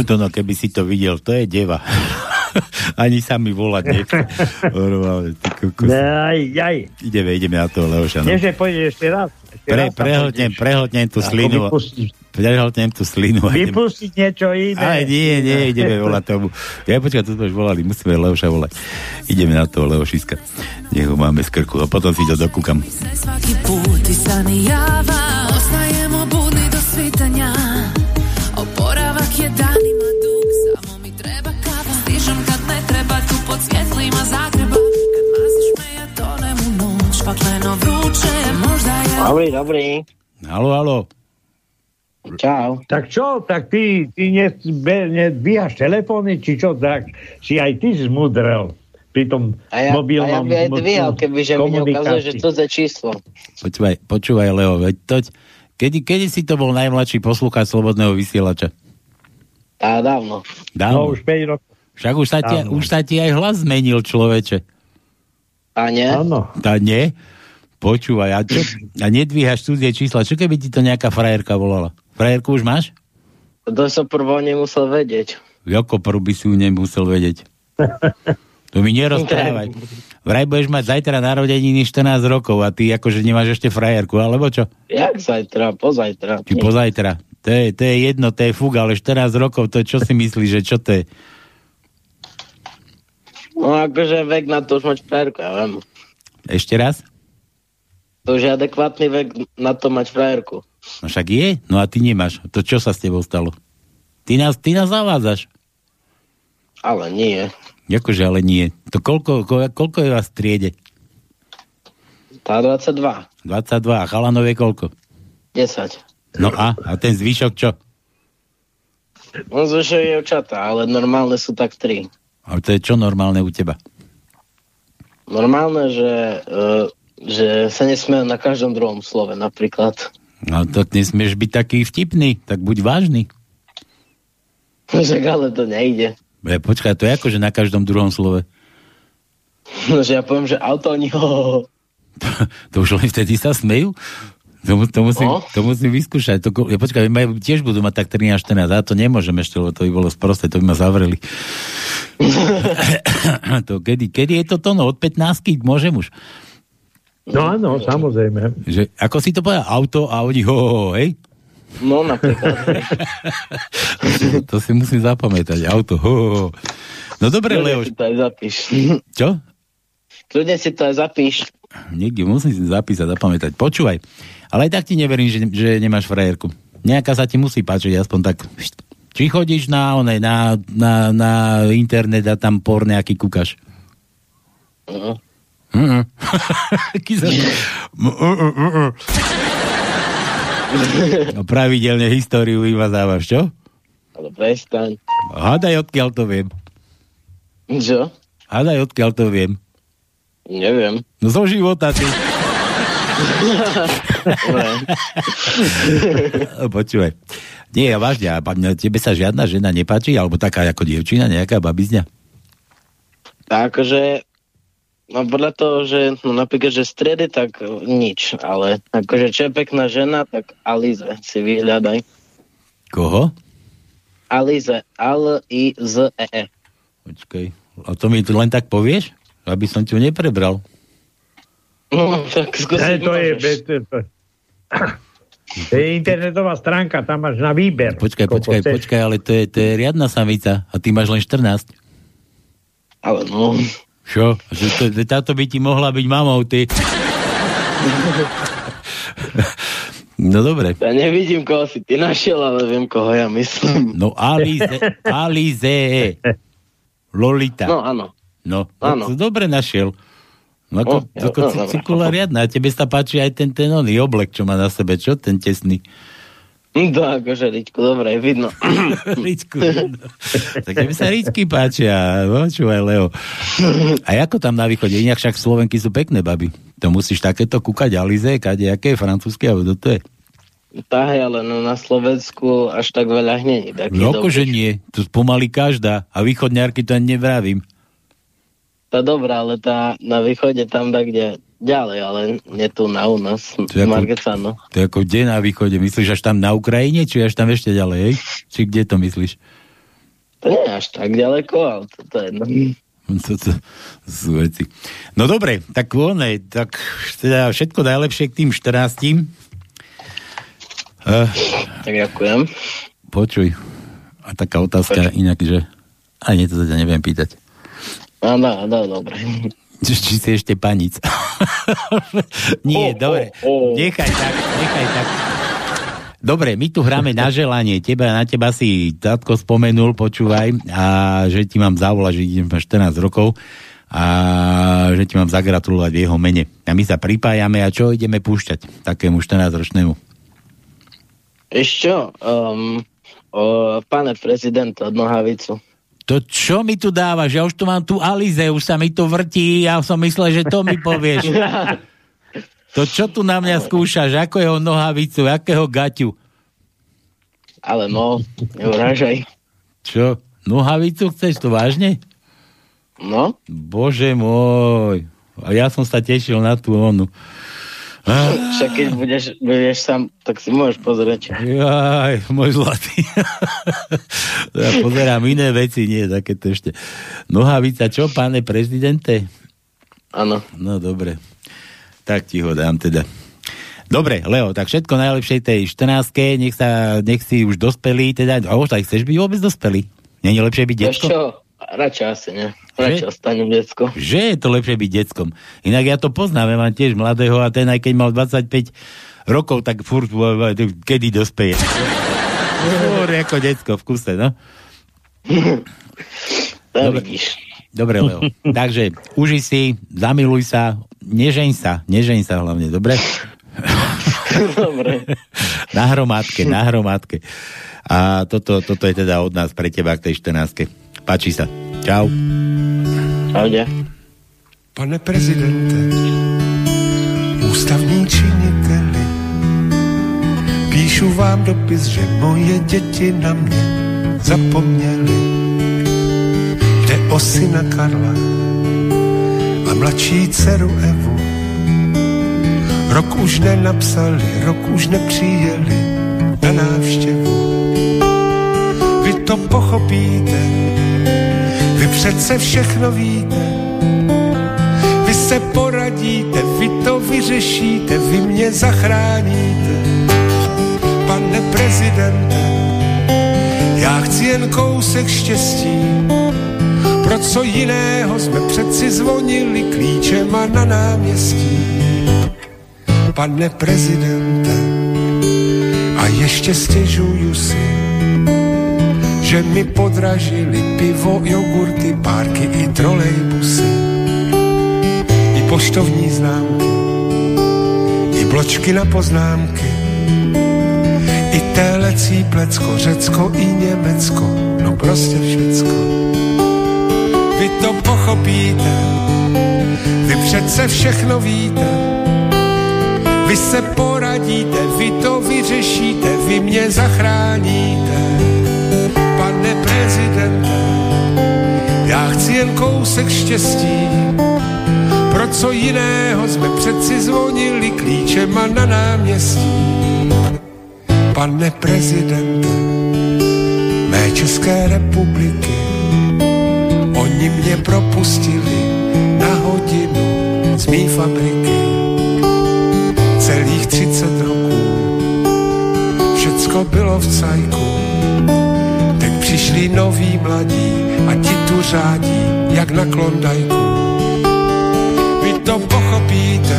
Putono, keby si to videl, to je deva. Ani sa mi volať nechce. Normálne, ty kokos. Aj, aj. Ideme, ideme na toho Leoša. No. Nie, že pôjdeš ešte raz. Ešte Pre, raz prehltnem, prehltnem tú slinu. Prehltnem tú slinu. Vypustiť niečo iné. Ale nie, nie, ideme volať tomu. Ja počkaj, tu sme už volali, musíme Leoša volať. Ideme na toho Leošiska. Nech ho máme z krku a potom si to dokúkam. se svaki put i sanijava Ostajemo Dobrý, dobrý. Halo, halo. Čau. Tak čo, tak ty, ty nedvíhaš telefóny, či čo, tak si aj ty zmudrel pri tom A ja, a ja mobilnom by aj dvíhal, keby že mi neukazuje, že komunikácii. cudzie číslo. Počúvaj, počúvaj, Leo, veď toť, kedy, kedy si to bol najmladší poslucháč Slobodného vysielača? Tá dávno. Dávno. No už 5 rokov. Však už sa, ti, už sa ti aj hlas zmenil, človeče. A nie? Áno. Tá nie? Počúvaj, a, čo, a nedvíhaš cudzie čísla. Čo keby ti to nejaká frajerka volala? Frajerku už máš? To som prvo nemusel vedieť. Jako prv by si ju nemusel vedieť. To mi nerozprávaj. Vraj budeš mať zajtra narodeniny 14 rokov a ty akože nemáš ešte frajerku, alebo čo? Jak zajtra, pozajtra. Či pozajtra. To je, to je jedno, to je fug, ale 14 rokov, to čo si myslíš, že čo to je? No akože vek na to už mať frajerku, ja viem. Ešte raz? To už je adekvátny vek na to mať frajerku. No však je, no a ty nemáš. To čo sa s tebou stalo? Ty nás, ty nás zavádzaš. Ale nie. Akože ale nie. To koľko, ko, koľko je vás v triede? Tá 22. 22 a chalanov je koľko? 10. No a? A ten zvyšok čo? On zvyšuje dievčatá, ale normálne sú tak 3. Ale to je čo normálne u teba? Normálne, že, uh, že sa nesmie na každom druhom slove, napríklad. No to nesmieš byť taký vtipný, tak buď vážny. Však ale to nejde. E, počkaj, to je ako, že na každom druhom slove. No, že ja poviem, že auto oni ho, ho. To už len vtedy sa smejú? To, mu- to, musím, No. to musím vyskúšať. To, ja, počkaj, majú, tiež budú mať tak 13-14, a to nemôžem ešte, lebo to by bolo sprosté, to by ma zavreli. to, kedy, kedy je to to? No od 15 môžem už. No áno, samozrejme. Že, ako si to povedal? Auto a oni ho, ho, ho hej? No napríklad. to si musím zapamätať. Auto, ho, ho, ho. No dobre, Leoš. si to aj zapíš. Čo? Kľudne si to aj zapíš. Niekde musím si zapísať, zapamätať. Počúvaj, ale aj tak ti neverím, že, že nemáš frajerku. Nejaká sa ti musí páčiť, aspoň tak. Či chodíš na, one, na, na, na internet a tam por nejaký kúkaš? Uh-huh. No, pravidelne históriu vymazávaš, čo? Ale prestaň. Hádaj, odkiaľ to viem. Čo? Hádaj, odkiaľ to viem. Neviem. No zo života ty. Počúvaj. Nie, ja vážne, a tebe sa žiadna žena nepáči, alebo taká ako dievčina, nejaká babizňa? Akože, no podľa toho, že no napríklad, že striedy, tak e, nič, ale akože čo je pekná žena, tak Alize si vyhľadaj. Koho? Alize, L-I-Z-E-E. Počkej. A to mi tu len tak povieš? Aby som ju neprebral. No, tak skúsiť to je, bez, to, to je internetová stránka, tam máš na výber. Počkaj, počkaj, chceš. počkaj, ale to je, to je riadna samica a ty máš len 14. Ale no. Čo? Že to, táto by ti mohla byť mamou, ty. No dobre. Ja nevidím, koho si ty našiel, ale viem, koho ja myslím. No Alize, Alize. Lolita. No, áno. No, Áno. to dobre našiel. No ako, O, ja- ako no, no, dobre. cikula riadna. A tebe sa páči aj ten, ten oný oblek, čo má na sebe. Čo? Ten tesný. To akože, Ričku, dobre, vidno. Ričku. tak tebe sa ričky páčia. Počúvaj, Leo. A ako tam na východe? Inak však Slovenky sú pekné baby. To musíš takéto kúkať Alize, kade, aké je francúzske, alebo to je. Tá, hej, ale no na Slovensku až tak veľa hnení. No akože nie. To pomaly každá. A východňárky to ani nevravím. Tá dobrá, ale tá na východe tam tak, kde ďalej, ale nie tu na u nás. To je ako- Margecano. To je ako kde na východe? Myslíš až tam na Ukrajine, či až tam ešte ďalej? Či kde to myslíš? To nie je až tak ďaleko, ale to, to je jedno. To, to, to sú veci. No dobre, tak one, tak teda všetko najlepšie k tým 14. Uh, Tak ďakujem. počuj, a taká otázka inak, že a nie, to sa ťa neviem pýtať. No, no, no, dobre. Či, si ešte panic. nie, Oh, dobre. oh, oh. Nechaj tak, nechaj tak. Dobre, my tu hráme na želanie. Teba, na teba si tátko spomenul, počúvaj, a že ti mám zavolať, že idem mať 14 rokov. a že ti mám zagratulovať v jeho mene. A my sa pripájame a čo ideme púšťať takému 14-ročnému? Ešte? Um, o pane prezidenta od Nohavicu. To čo mi tu dávaš? Ja už tu mám tu Alize, už sa mi to vrtí, ja som myslel, že to mi povieš. To čo tu na mňa skúšaš? Ako jeho nohavicu? Akého gaťu? Ale no, neurážaj. Čo? Nohavicu chceš to vážne? No? Bože môj. A ja som sa tešil na tú onu. Však keď budeš, budeš sám, tak si môžeš pozrieť. Jaj, môj zlatý. ja pozerám iné veci, nie takéto ešte. Nohavica, čo, páne prezidente? Áno. No dobre. Tak ti ho dám teda. Dobre, Leo, tak všetko najlepšie tej 14 nech, sa, nech si už dospelý, teda, a už tak chceš byť vôbec dospelý? Je lepšie byť Vieš detsko? čo? Radšej asi nie. Radšej ostanem detsko. Že je to lepšie byť deckom. Inak ja to poznám, ja mám tiež mladého a ten aj keď mal 25 rokov, tak furt kedy dospeje. Furt ako decko v kuse, no. Dobre. Dobre, Leo. Takže uži si, zamiluj sa, nežeň sa, nežeň sa hlavne, dobre? Dobre. Na hromádke, na hromádke. A toto, toto je teda od nás pre teba k tej 14. Páči sa. Čau. Čaude. Pane prezidente, ústavní činiteli, píšu vám dopis, že moje děti na mě zapomněli. Jde o syna Karla a mladší dceru Evu. Rok už nenapsali, rok už nepřijeli na návštěvu. Vy to pochopíte, vy přece všechno víte, vy se poradíte, vy to vyřešíte, vy mě zachráníte. Pane prezidente, já chci jen kousek štěstí, pro co jiného jsme přeci zvonili klíčema na náměstí. Pane prezidente, a ještě stěžuju si, že mi podražili pivo, jogurty, párky i trolejbusy i poštovní známky, i bločky na poznámky, i telecí plecko, Řecko i Německo, no prostě všecko. Vy to pochopíte, vy přece všechno víte, vy se poradíte, vy to vyřešíte, vy mě zachráníte. Pane prezidente, já chci jen kousek štěstí, pro co jiného jsme přeci zvonili klíčema na náměstí. Pane prezidente, mé České republiky, oni mě propustili na hodinu z mý fabriky. Celých 30 roků, všecko bylo v cajku, přišli noví mladí a ti tu řádí, jak na klondajku. Vy to pochopíte,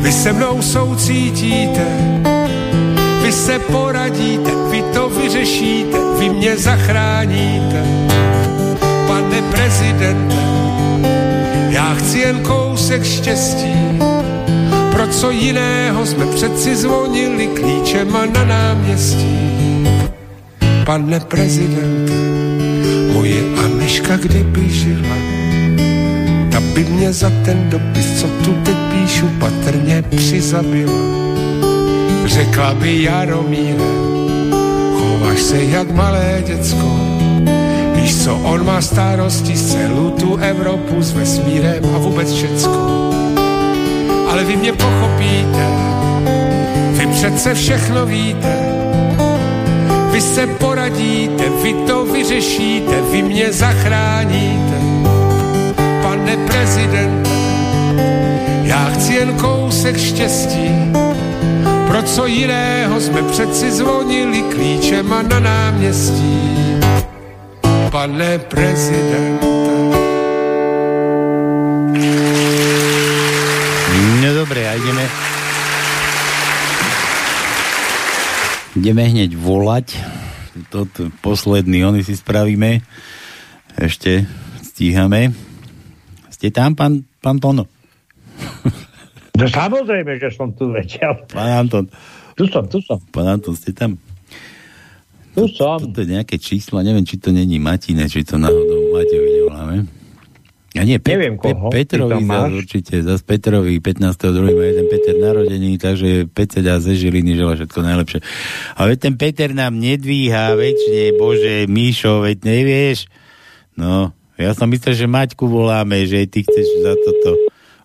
vy se mnou soucítíte, vy se poradíte, vy to vyřešíte, vy mě zachráníte. Pane prezidente, já chci jen kousek štěstí, pro co jiného jsme přeci zvonili klíčema na náměstí. Pane prezidente, moje Aneška kdyby žila, ta by mě za ten dopis, co tu teď píšu, patrně přizabila. Řekla by Jaromíre, chováš se jak malé děcko, víš co, on má starosti z celou tu Evropu s vesmírem a vůbec všecko. Ale vy mě pochopíte, vy přece všechno víte, se poradíte, vy to vyřešíte, vy mě zachráníte. Pane prezidente, já chci jen kousek štěstí, pro co jiného jsme přeci zvonili klíčema na náměstí. Pane prezidente, No dobre, a ideme... Ideme hneď volať. Toto posledný, oni si spravíme. Ešte stíhame. Ste tam, pán, pán Tono? No samozrejme, že som tu vedel. Pán Anton. Tu som, tu som. Pán Anton, ste tam? Tu som. Toto je nejaké číslo, neviem, či to není Matine, či to náhodou Matejovi nevoláme. Ja nie, Pe- Neviem, Pe- koho Petrovi tam zas máš. určite, zas Petrovi 15.2. má jeden Peter narodený, takže Peter dá ze Žiliny žela všetko najlepšie. A veď ten Peter nám nedvíha väčšine, bože, Míšo, veď nevieš. No, ja som myslel, že Maťku voláme, že ty chceš za toto.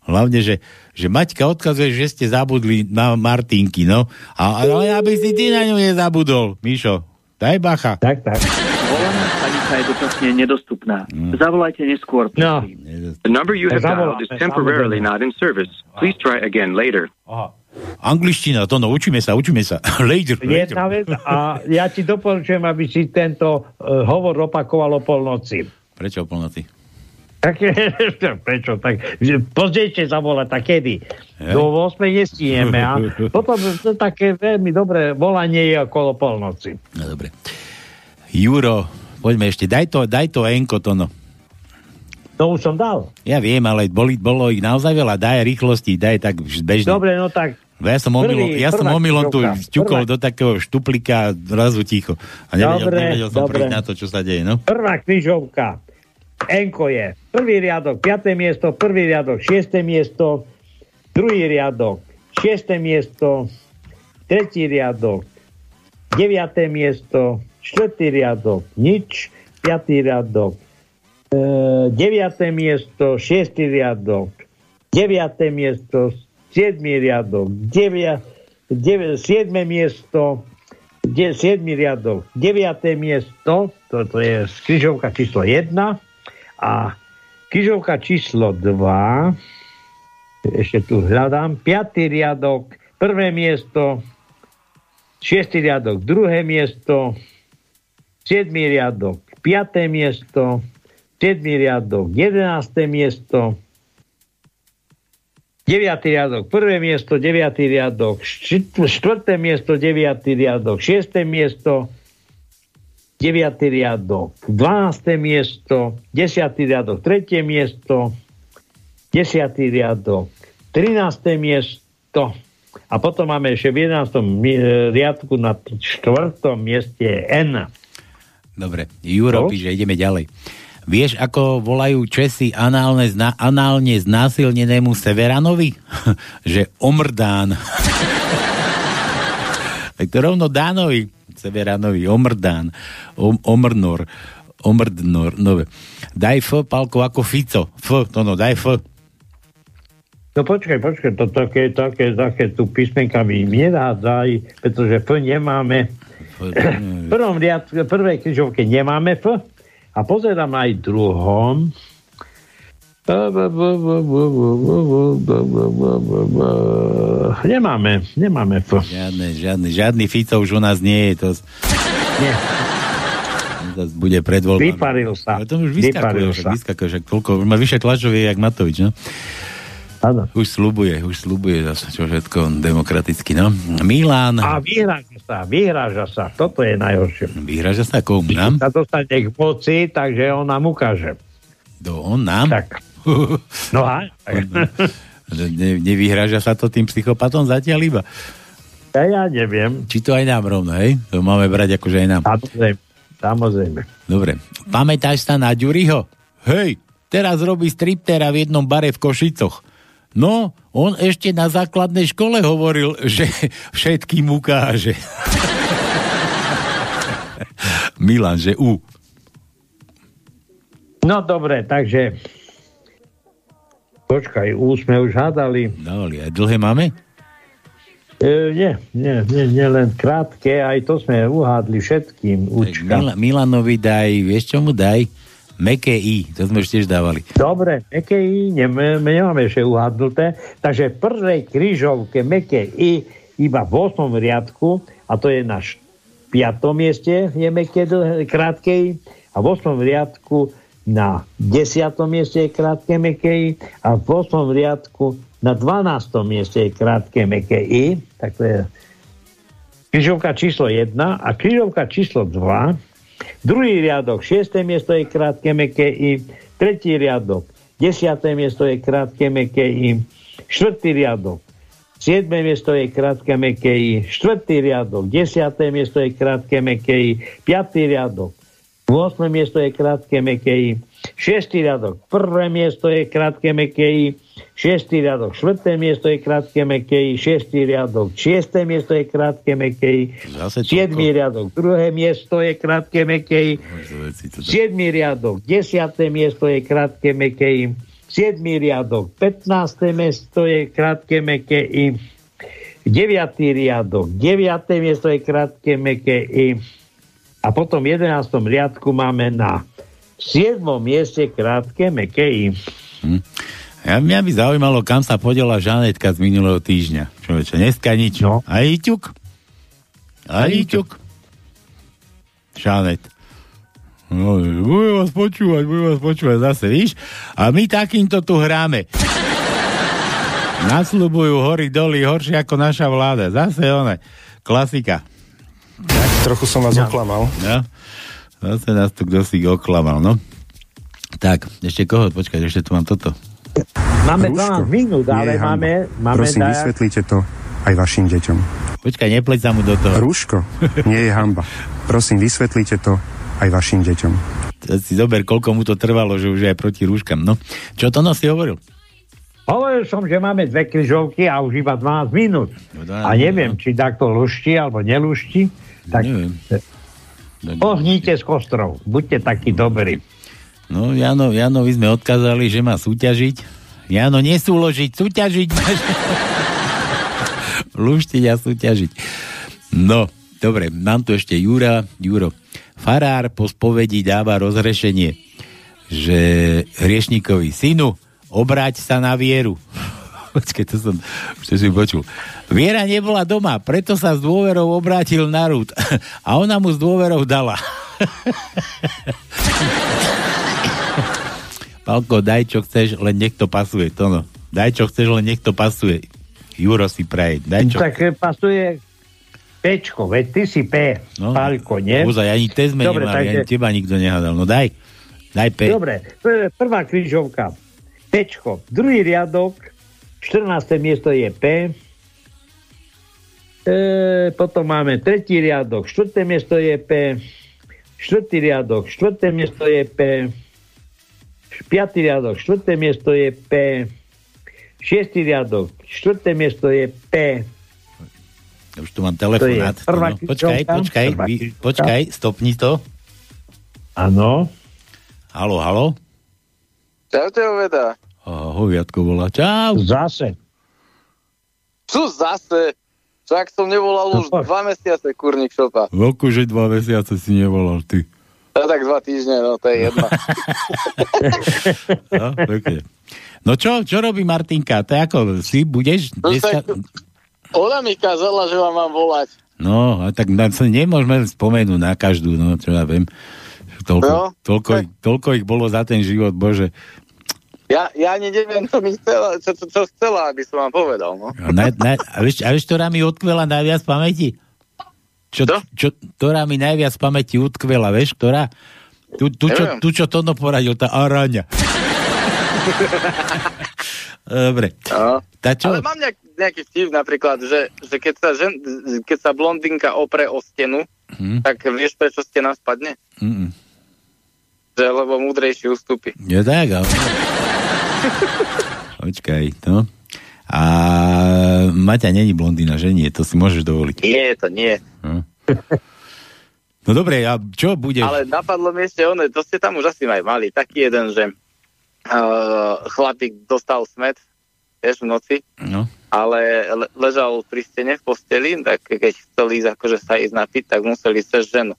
Hlavne, že, že Maťka odkazuje, že ste zabudli na Martinky, no. A, ale aby si ty na ňu nezabudol, Míšo. Daj bacha. Tak, tak. Stanica je dočasne nedostupná. Zavolajte neskôr. No. The number you have dialed is temporarily not in service. Please try again later. Angličtina, to no, učíme sa, učíme sa. Later, later. Jedna vec a ja ti doporučujem, aby si tento uh, hovor opakoval o polnoci. Prečo o polnoci? Tak, prečo? Tak, pozdejšie zavolať, tak kedy? Hej. Do 8 nestihneme a potom to také veľmi dobré volanie je okolo polnoci. No dobre. Juro, poďme ešte, daj to, daj to enko to no. To už som dal. Ja viem, ale boli, bolo ich naozaj veľa, daj rýchlosti, daj tak bežne. Dobre, no tak Ja som omylom, ja som omylom tu Prvá- do takého štuplika zrazu ticho. A nevedel, Dobre, nevedel som dobre. na to, čo sa deje, no. Prvá križovka. Enko je prvý riadok, 5. miesto, prvý riadok, 6. miesto, druhý riadok, 6. miesto, tretí riadok, 9. miesto, štvrtý riadok, nič, 5. riadok, e, 9. miesto, 6. riadok, 9. miesto, 7. riadok, 9, 9, 7. miesto, 7. riadok, 9. miesto, toto je križovka číslo 1 a križovka číslo 2, ešte tu hľadám, 5. riadok, prvé miesto, 6. riadok, druhé miesto, 7. riadok, 5. miesto, 7. riadok, 11. miesto, 9. riadok, prvé miesto, 9. riadok, 4. miesto, 9. riadok, 6. miesto, 9. riadok, 12. miesto, 10. riadok, 3. miesto, 10. riadok, 13. miesto a potom máme ešte v 11. mi- e, riadku na 4. mieste N. Dobre, Juro No? píše, ideme ďalej. Vieš, ako volajú Česi análne, zna, análne znásilnenému Severanovi? že omrdán. tak to rovno Dánovi, Severanovi, omrdán, om, omrnor, omrdnor, no. Daj F, Palko, ako Fico. F, to no, daj F. No počkaj, počkaj, to také, také, také tu písmenkami nedádzaj, pretože F nemáme. V prvom riad, prvej križovke nemáme F a pozerám aj druhom. Nemáme, nemáme F. Žiadne, žiadny, žiadny Fico už u nás nie je. To, Nie. to bude pred voľbami. Vyparil sa. Ale to už vyskakuje, vyskakuje, však toľko, už má vyše tlačovie, jak Matovič, no? Áno. Už slubuje, už slubuje zase, čo všetko demokraticky, no. Milan. A vyhráža sa, vyhráža sa. Toto je najhoršie. Vyhráža sa komu nám? Sa dostane k moci, takže on nám ukáže. Do on nám? Tak. No a? ne, nevyhráža sa to tým psychopatom zatiaľ iba. Ja, ja neviem. Či to aj nám rovno, hej? To máme brať akože aj nám. Samozrejme. Samozrejme. Dobre. Pamätáš sa na Ďuriho? Hej, teraz robí striptera v jednom bare v Košicoch. No, on ešte na základnej škole hovoril, že všetkým ukáže. Milan, že U. No dobre, takže počkaj, U sme už hádali. Dávali, aj dlhé máme? E, nie, nie, nie, nie, len krátke, aj to sme uhádli všetkým. Učka. Mila, Milanovi daj, vieš čo mu daj? Meké I, to sme tiež dávali. Dobre, meké I, nemáme, nemáme ešte uhádnuté, takže v prvej krížovke meké I iba v 8. riadku, a to je na š- 5. mieste, je meké krátke I, a v 8. riadku na 10. mieste je krátke meké I, a v 8. riadku na 12. mieste je krátke meké I, tak to je križovka číslo 1 a križovka číslo 2 Druhý riadok, 6. miesto je krátke meké I, tretí riadok, desiaté miesto je krátke, meké I, štvrtý riadok, siedme miesto je krátke, meké I, štvrtý riadok, desiaté miesto je krátke, meké I, piatý riadok, 8. miesto je krátke, meké I, 6. riadok, prvé miesto je krátke, meké I, 6. riadok, 4. miesto je krátke, meké I, 6. riadok, 6. miesto je krátke, meké I, 7. riadok, druhé miesto je krátke, meké I, 7. riadok, 10. miesto je krátke, meké I, 7. riadok, 15. miesto je krátke, meké I, 9. riadok, 9. miesto je krátke, meké I, a potom v 11. riadku máme na 7. mieste krátke, meké I. Hm. Ja, mňa by zaujímalo, kam sa podela Žanetka z minulého týždňa. Človeče, dneska nič. No. A Iťuk? A Iťuk? Žanet. No, budem vás počúvať, budem vás počúvať zase, víš? A my takýmto tu hráme. Nasľubujú hory doly horšie ako naša vláda. Zase one. Klasika. Trochu som vás No. oklamal. No. Zase nás tu kto si oklamal, no. Tak, ešte koho? Počkaj, ešte tu mám toto. Máme Rúško. 12 minút, Nie ale je hanba. máme, máme Prosím, dajak- vysvetlite to aj vašim deťom. Počkaj, nepleť sa mu do toho. Rúško nie je hamba. Prosím, vysvetlite to aj vašim deťom. To si zober, koľko mu to trvalo, že už je aj proti rúškam. No, čo to si hovoril? Hovoril som, že máme dve križovky a už iba 12 minút. No, A neviem, či takto lušti alebo nelušti. Tak Neviem. ohníte z kostrov. Buďte takí dobrí. No, Jano, Janovi sme odkázali, že má súťažiť. Jano, nesúložiť, súťažiť. Luštiť a súťažiť. No, dobre, mám tu ešte Jura. Juro, farár po spovedi dáva rozrešenie, že hriešníkovi synu, obráť sa na vieru. Počkej, to som, to si počul. Viera nebola doma, preto sa s dôverou obrátil na rúd. A ona mu s dôverou dala. Palko, daj čo chceš, len nech to pasuje. To no. Daj čo chceš, len nech to pasuje. Juro si praje. Daj čo... Tak eh, pasuje Pčko, veď ty si P, No, Palko, nie? Ozaj, ani test sme Dobre, nemali, takže- ani teba nikto nehádal. No daj. Daj P. Dobre, pr- prvá križovka. Pčko. Druhý riadok, 14. miesto je P. E, potom máme tretí riadok, štvrté miesto je P. Štvrtý riadok, štvrté miesto je P. Piatý riadok, štvrté miesto je P. Šiestý riadok, štvrté miesto je P. Už tu mám telefonát. To je prvá no, počkaj, počkaj, Prvá vy, križovka. počkaj, stopni to. Áno. Halo, halo. Čaute, Oveda. Hoviatko volá. Čau. Zase. Čo zase? Však som nevolal už dva mesiace, kurník šopa. Veľko, že dva mesiace si nevolal, ty. No tak dva týždne, no to je jedno. No, pekne. no čo, čo robí Martinka? To ako, si budeš No dneska... tak, ona mi kázala, že vám mám volať. No, a tak na, nemôžeme spomenúť na každú, no, čo ja viem. Toľko, No, toľko, ich, toľko ich bolo za ten život, bože. Ja, ja ani neviem, čo mi chcela, čo, čo, čo chcela, aby som vám povedal, no. A, na, na, a, vieš, a vieš, ktorá mi utkvela najviac pamäti? Čo, čo, ktorá mi najviac v pamäti utkvela, vieš, ktorá? Tu, tu, čo, tu, čo Tono poradil, tá araňa. Dobre. No. Tá čo? Ale mám nejak, nejaký vtip napríklad, že, že keď, sa žen, keď sa blondinka opre o stenu, Hm? tak vieš, prečo stena spadne? Mm-mm. Že lebo múdrejší ustúpi. Je tak, ale... Počkaj, no. A Maťa není blondína, že nie? To si môžeš dovoliť. Nie, to nie. No dobre, a čo budeš? Ale napadlo mi ešte one, to ste tam už asi aj mali, taký jeden, že uh, chlapík dostal smet, vieš, v noci, No. ale le- ležal pri stene v posteli, tak keď chcel ísť akože sa ísť napiť, tak museli ísť cez ženu.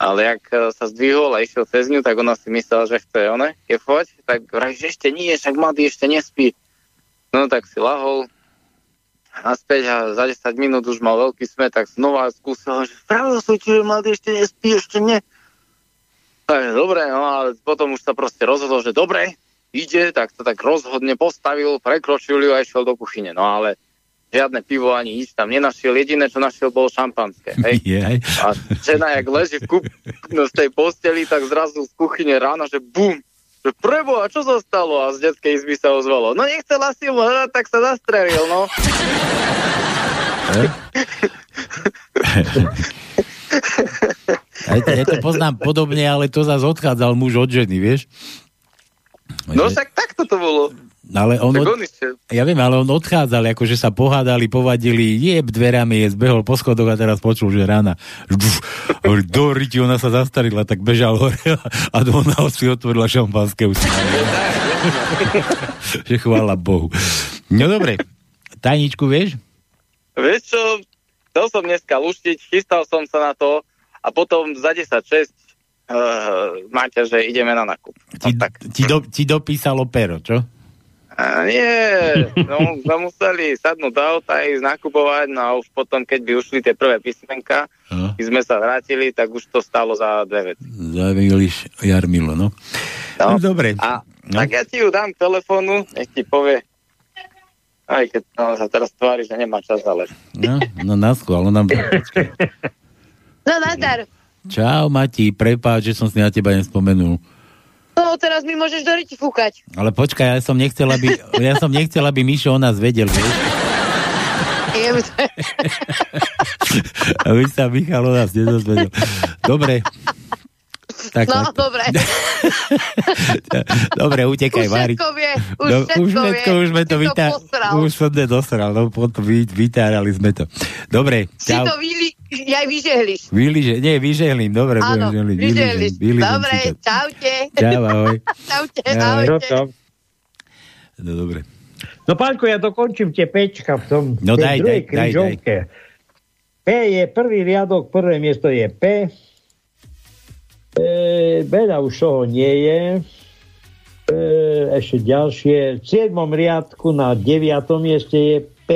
Ale jak eh, sa zdvihol a išiel cez ňu, tak ona si myslela, že chce one kefovať, tak vraj, že ešte nie, však mladý ešte nespí. No tak si lahol, naspäť a za 10 minút už mal veľký smet, tak znova skúsil, že pravil som ti, že mladý ešte nespí, ešte nie. Tak dobre, no ale potom už sa proste rozhodol, že dobre, ide, tak sa tak rozhodne postavil, prekročil ju a išiel do kuchyne. No ale žiadne pivo ani nič tam nenašiel, jediné, čo našiel, bolo šampanské. Hej? Jej. A žena, jak leží v kup, no, z tej posteli, tak zrazu z kuchyne ráno, že bum, že preboha, čo zostalo? A z detskej izby sa ozvalo. No nechcela si mu hrať, tak sa zastrelil, no. Ja to, ja to poznám podobne, ale to zase odchádzal muž od ženy, vieš? No však takto to bolo. Ale on, Tak od... ja viem, ale on odchádzal, akože sa pohádali, povadili, jeb dverami, je zbehol po schodoch a teraz počul, že rána. Do riti, ona sa zastarila, tak bežal hore a ona si otvorila šampanské že chvála Bohu. No dobre, tajničku vieš? Vieš čo, chcel som dneska luštiť, chystal som sa na to a potom za 10.6 uh, máte, že ideme na nákup. Ti, ti, do, ti dopísalo pero, čo? A nie, no sme museli sadnúť do auta a ísť nakupovať, no a už potom, keď by ušli tie prvé písmenka, No. keď sme sa vrátili, tak už to stalo za dve veci. Zaviliš Jarmilo, no. No, dobre. A tak ja ti ju dám k telefónu, nech ti povie, aj keď no, sa teraz tvári, že nemá čas, ale... No, no na ale nám... No, nazdar. Čau, Mati, prepáč, že som si na teba nespomenul. No, teraz mi môžeš do ryti fúkať. Ale počkaj, ja som nechcel, aby, ja som nechcel, aby Mišo o nás vedel, vieš? Aby sa Michal o nás nedozvedel. Dobre. Tak, no, tak. dobre. Dobre, utekaj, Už Mári. všetko vie, už No, všetko už všetko, vie. už sme to vytá... posral. Už som to dosral, no potom vy, vytárali sme to. Dobre, Si čau. to vyli, aj vyžehliš. Vyliže, nie, vyžehlím, dobre, Áno, vyžehliš. vyližem, vyližem Dobre, čaute. Čau, ahoj. Čaute, Ahoj. ahojte. No dobre. No pánko, ja dokončím tie pečka v tom No daj, druhej daj, daj, daj. P je prvý riadok, prvé miesto je P. E, veľa už toho nie je. E, ešte ďalšie. V 7. riadku na 9. mieste je P.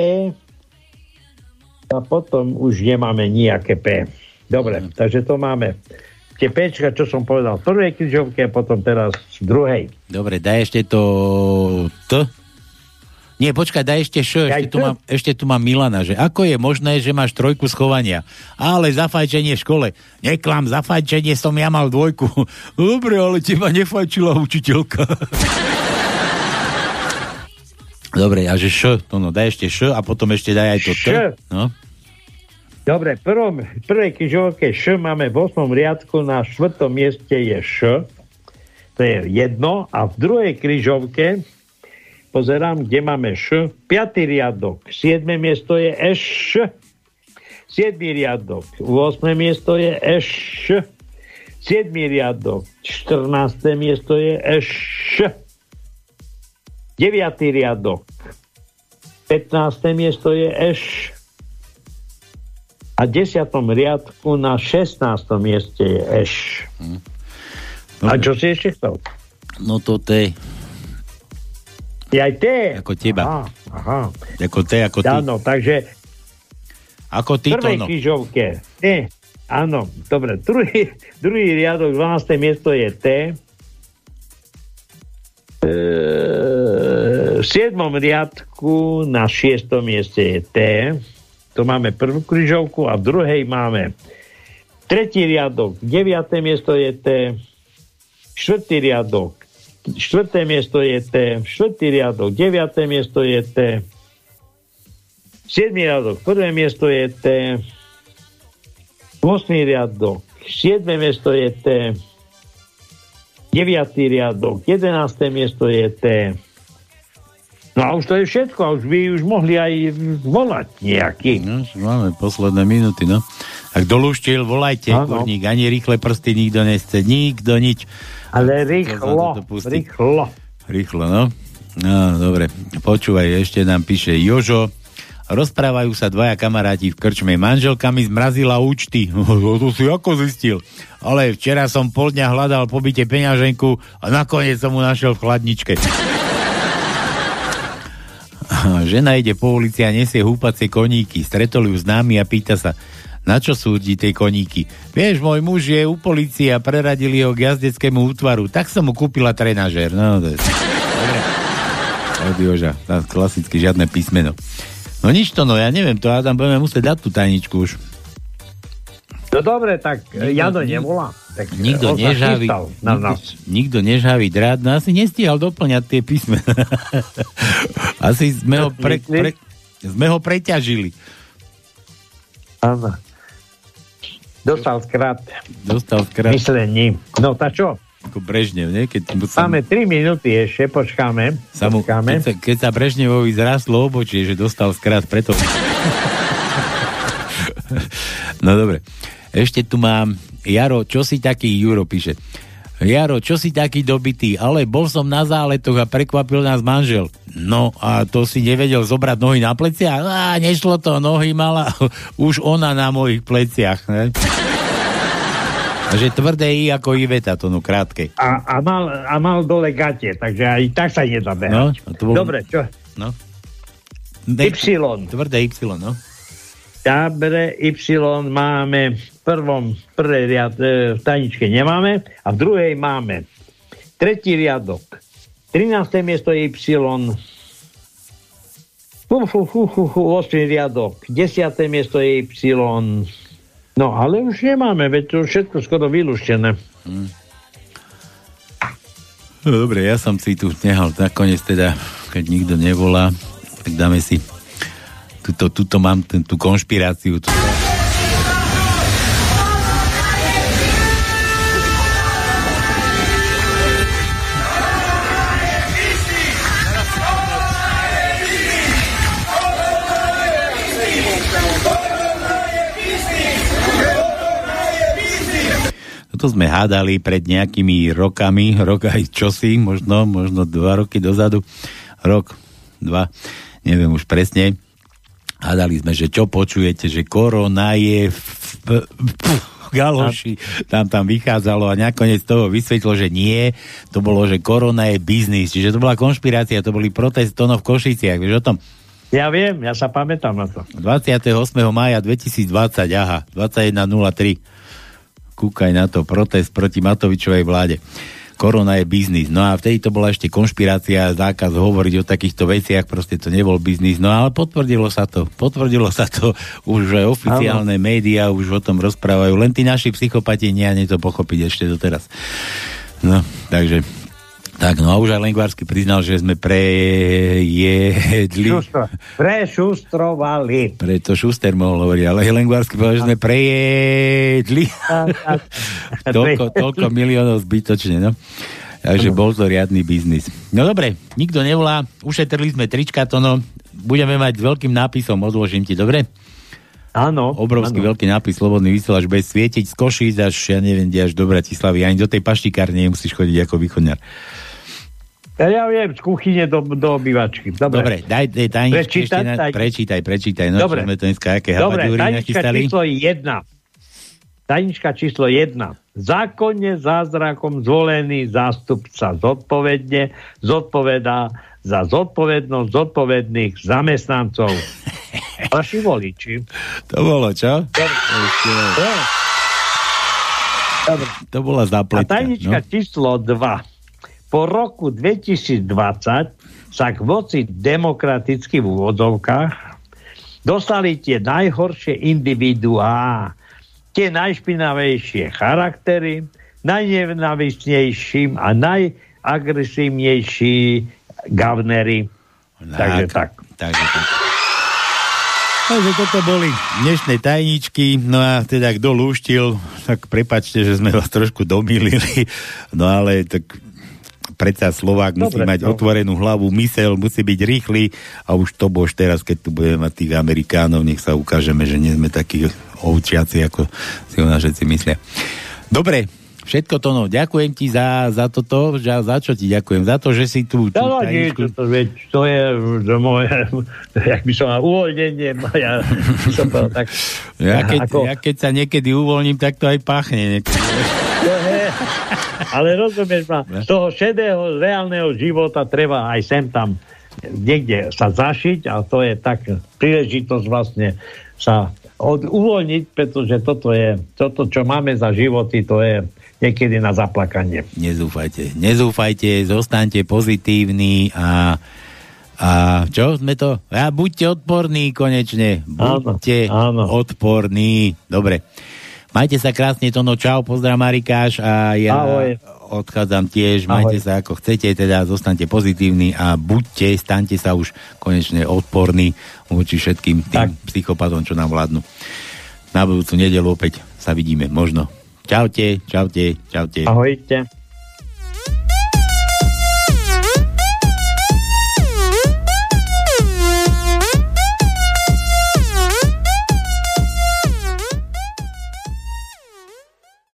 A potom už nemáme nejaké P. Dobre, takže to máme tie Pčka, čo som povedal v prvej križovke a potom teraz v druhej. Dobre, daj ešte to T. Nie, počkaj, daj ešte Š. Ešte tu, mám, ešte tu mám Milana, že ako je možné, že máš trojku schovania? Ale za fajčenie v škole. Neklam, za fajčenie som ja mal dvojku. Dobre, ale teba nefajčila učiteľka. Dobre, a že Š, to no, daj ešte Š a potom ešte daj aj to T. No. Dobre, v prvom, prvej križovke Š máme v 8. riadku, na 4. mieste je Š, to je jedno, a v druhej križovke pozerám, kde máme Š, 5. riadok, 7. miesto je Š, 7. riadok, 8. miesto je Š, 7. riadok, 14. miesto je Š, 9. riadok, 15. miesto je Š, a v 10. riadku na 16. mieste je Eš. A čo si ešte chcel? No to T. Je aj T. Ako teba. Aha, aha. Ako T, ako ty. Áno, takže Ako ty prvej no. križovke T. Áno, dobre. Druhý, druhý riadok, 12. miesto je T. E, v 7. riadku na 6. mieste je T. To máme prvú križovku a v druhej máme tretí riadok, 9. miesto je T. Štvrtý riadok, štvrté miesto je T. Štvrtý riadok, 9. miesto je T. 7. riadok, prvé miesto je T. 8. riadok, 7. miesto je T. 9. riadok, 11. miesto je T. No a už to je všetko, už by už mohli aj volať nejaký. No, máme posledné minúty, no. Ak dolúštil, volajte, Áno. kurník, ani rýchle prsty nikto nechce, nikto nič. Ale rýchlo, rýchlo. Rýchlo, no. No, dobre. Počúvaj, ešte nám píše Jožo. Rozprávajú sa dvaja kamaráti v krčme. Manželka mi zmrazila účty. to si ako zistil? Ale včera som pol dňa hľadal pobyte peňaženku a nakoniec som mu našiel v chladničke. Žena ide po ulici a nesie húpacie koníky. Stretol ju známy a pýta sa, na čo sú ti tie koníky? Vieš, môj muž je u policie a preradili ho k jazdeckému útvaru. Tak som mu kúpila trenažér. No, to je... Dobre. Od Joža. Klasicky žiadne písmeno. No nič to, no ja neviem, to Adam budeme musieť dať tú tajničku už. No dobre, tak nikto, Jano nevolá. Tak Nikto on sa nežaví, na nikto, nás. nikto nežaví drát, no asi nestihal doplňať tie písme. asi sme ho, pre, pre, sme ho preťažili. Áno. Dostal skrát. Dostal skrát. Myslení. No tak čo? Ako Brežnev, nie? Keď sa, Máme 3 minúty ešte, počkáme. sa mu, počkáme. keď, sa, keď sa Brežnevovi zrastlo obočie, že dostal skrát preto. no dobre. Ešte tu mám Jaro, čo si taký, Juro píše. Jaro, čo si taký dobitý, ale bol som na záletoch a prekvapil nás manžel. No a to si nevedel zobrať nohy na pleciach? Á, nešlo to, nohy mala už ona na mojich pleciach. Ne? A že tvrdé I ako Iveta, to no krátke. A, a, mal, a mal dole gate, takže aj tak sa nedá No, behať. a bol- Dobre, čo? No. Y. Tvrdé Y, no. Dobre, Y máme prvom, prvej riad, e, v tajničke nemáme a v druhej máme tretí riadok. 13. miesto je Y. Fu, fu, fu, fu, 8. riadok. 10. miesto je Y. No, ale už nemáme, veď to všetko skoro vylúštené. No dobre, ja som si tu nehal nakoniec teda, keď nikto nevolá, tak dáme si tuto, tuto mám ten, tú konšpiráciu. Tu. Toto sme hádali pred nejakými rokami, rok aj čosi, možno, možno dva roky dozadu, rok, dva, neviem už presne. Hádali sme, že čo počujete, že korona je v, v, v galoši, tam tam vychádzalo a nakoniec toho vysvetlilo, že nie, to bolo, že korona je biznis, čiže to bola konšpirácia, to boli protest tono v Košiciach, vieš o tom? Ja viem, ja sa pamätám na to. 28. maja 2020, aha, 21.03 kúkaj na to, protest proti Matovičovej vláde. Korona je biznis. No a vtedy to bola ešte konšpirácia, zákaz hovoriť o takýchto veciach, proste to nebol biznis. No ale potvrdilo sa to. Potvrdilo sa to. Už aj oficiálne médiá už o tom rozprávajú. Len tí naši psychopati nie ani to pochopiť ešte doteraz. No, takže tak, no a už aj Lengvarsky priznal, že sme prejedli. Šustro, prešustrovali. Preto Šuster mohol hovoriť, ale Lengvarsky povedal, že sme prejedli. toľko, toľko miliónov zbytočne, no. Takže bol to riadny biznis. No dobre, nikto nevolá, ušetrili sme trička, to no, budeme mať s veľkým nápisom, odložím ti, dobre? Áno. Obrovský áno. veľký nápis, slobodný vysielač, bez svietiť z Košíc až, ja neviem, kde až do Bratislavy, ani do tej paštikárne nemusíš chodiť ako východňar. Ja, viem, z kuchyne do, do obývačky. Dobre. Dobre, daj, daj tajničku Prečítať, ešte na, taj- prečítaj, prečítaj, no Dobre. sme to dneska, aké Dobre, tajnička číslo 1. Tajnička číslo 1. Zákonne zázrakom zvolený zástupca zodpovedne zodpovedá za zodpovednosť zodpovedných zamestnancov. Vaši voliči. To bolo, čo? Ešte, Dobre. to bola A zapletka. tajnička No. číslo 2. Po roku 2020 sa k moci demokraticky v úvodzovkách dostali tie najhoršie individuá, tie najšpinavejšie charaktery, najnenavisnejším a najagresívnejší gavnery. Takže tak. Takže tak. Takže toto boli dnešné tajničky, no a teda kto lúštil, tak prepačte, že sme vás trošku domýlili, no ale tak predsa Slovák musí Dobre, mať no. otvorenú hlavu, mysel, musí byť rýchly a už to bož teraz, keď tu budeme mať tých Amerikánov, nech sa ukážeme, že nie sme takí ovčiaci, ako si o nás všetci myslia. Dobre, všetko to no, ďakujem ti za, za toto, za, za čo ti ďakujem? Za to, že si tu, tú No, nie, to, to, veď, to je to moje, jak by som mal uvoľnenie, ja by som tak. Ja keď, ako- ja keď sa niekedy uvoľním, tak to aj pachne. Niekedy. Ale rozumieš ma, z toho šedého reálneho života treba aj sem tam niekde sa zašiť a to je tak príležitosť vlastne sa od, uvoľniť, pretože toto je, toto, čo máme za životy, to je niekedy na zaplakanie. Nezúfajte, nezúfajte, zostaňte pozitívni a a čo sme to? A buďte odporní konečne. Buďte Áno, áno. odporní. Dobre. Majte sa krásne, Tono, čau, pozdrav Marikáš a ja Ahoj. odchádzam tiež, majte Ahoj. sa ako chcete, teda zostaňte pozitívni a buďte, staňte sa už konečne odporní voči všetkým tým psychopatom, čo nám vládnu. Na budúcu nedelu opäť sa vidíme, možno. Čaute, čaute, čaute. Ahojte.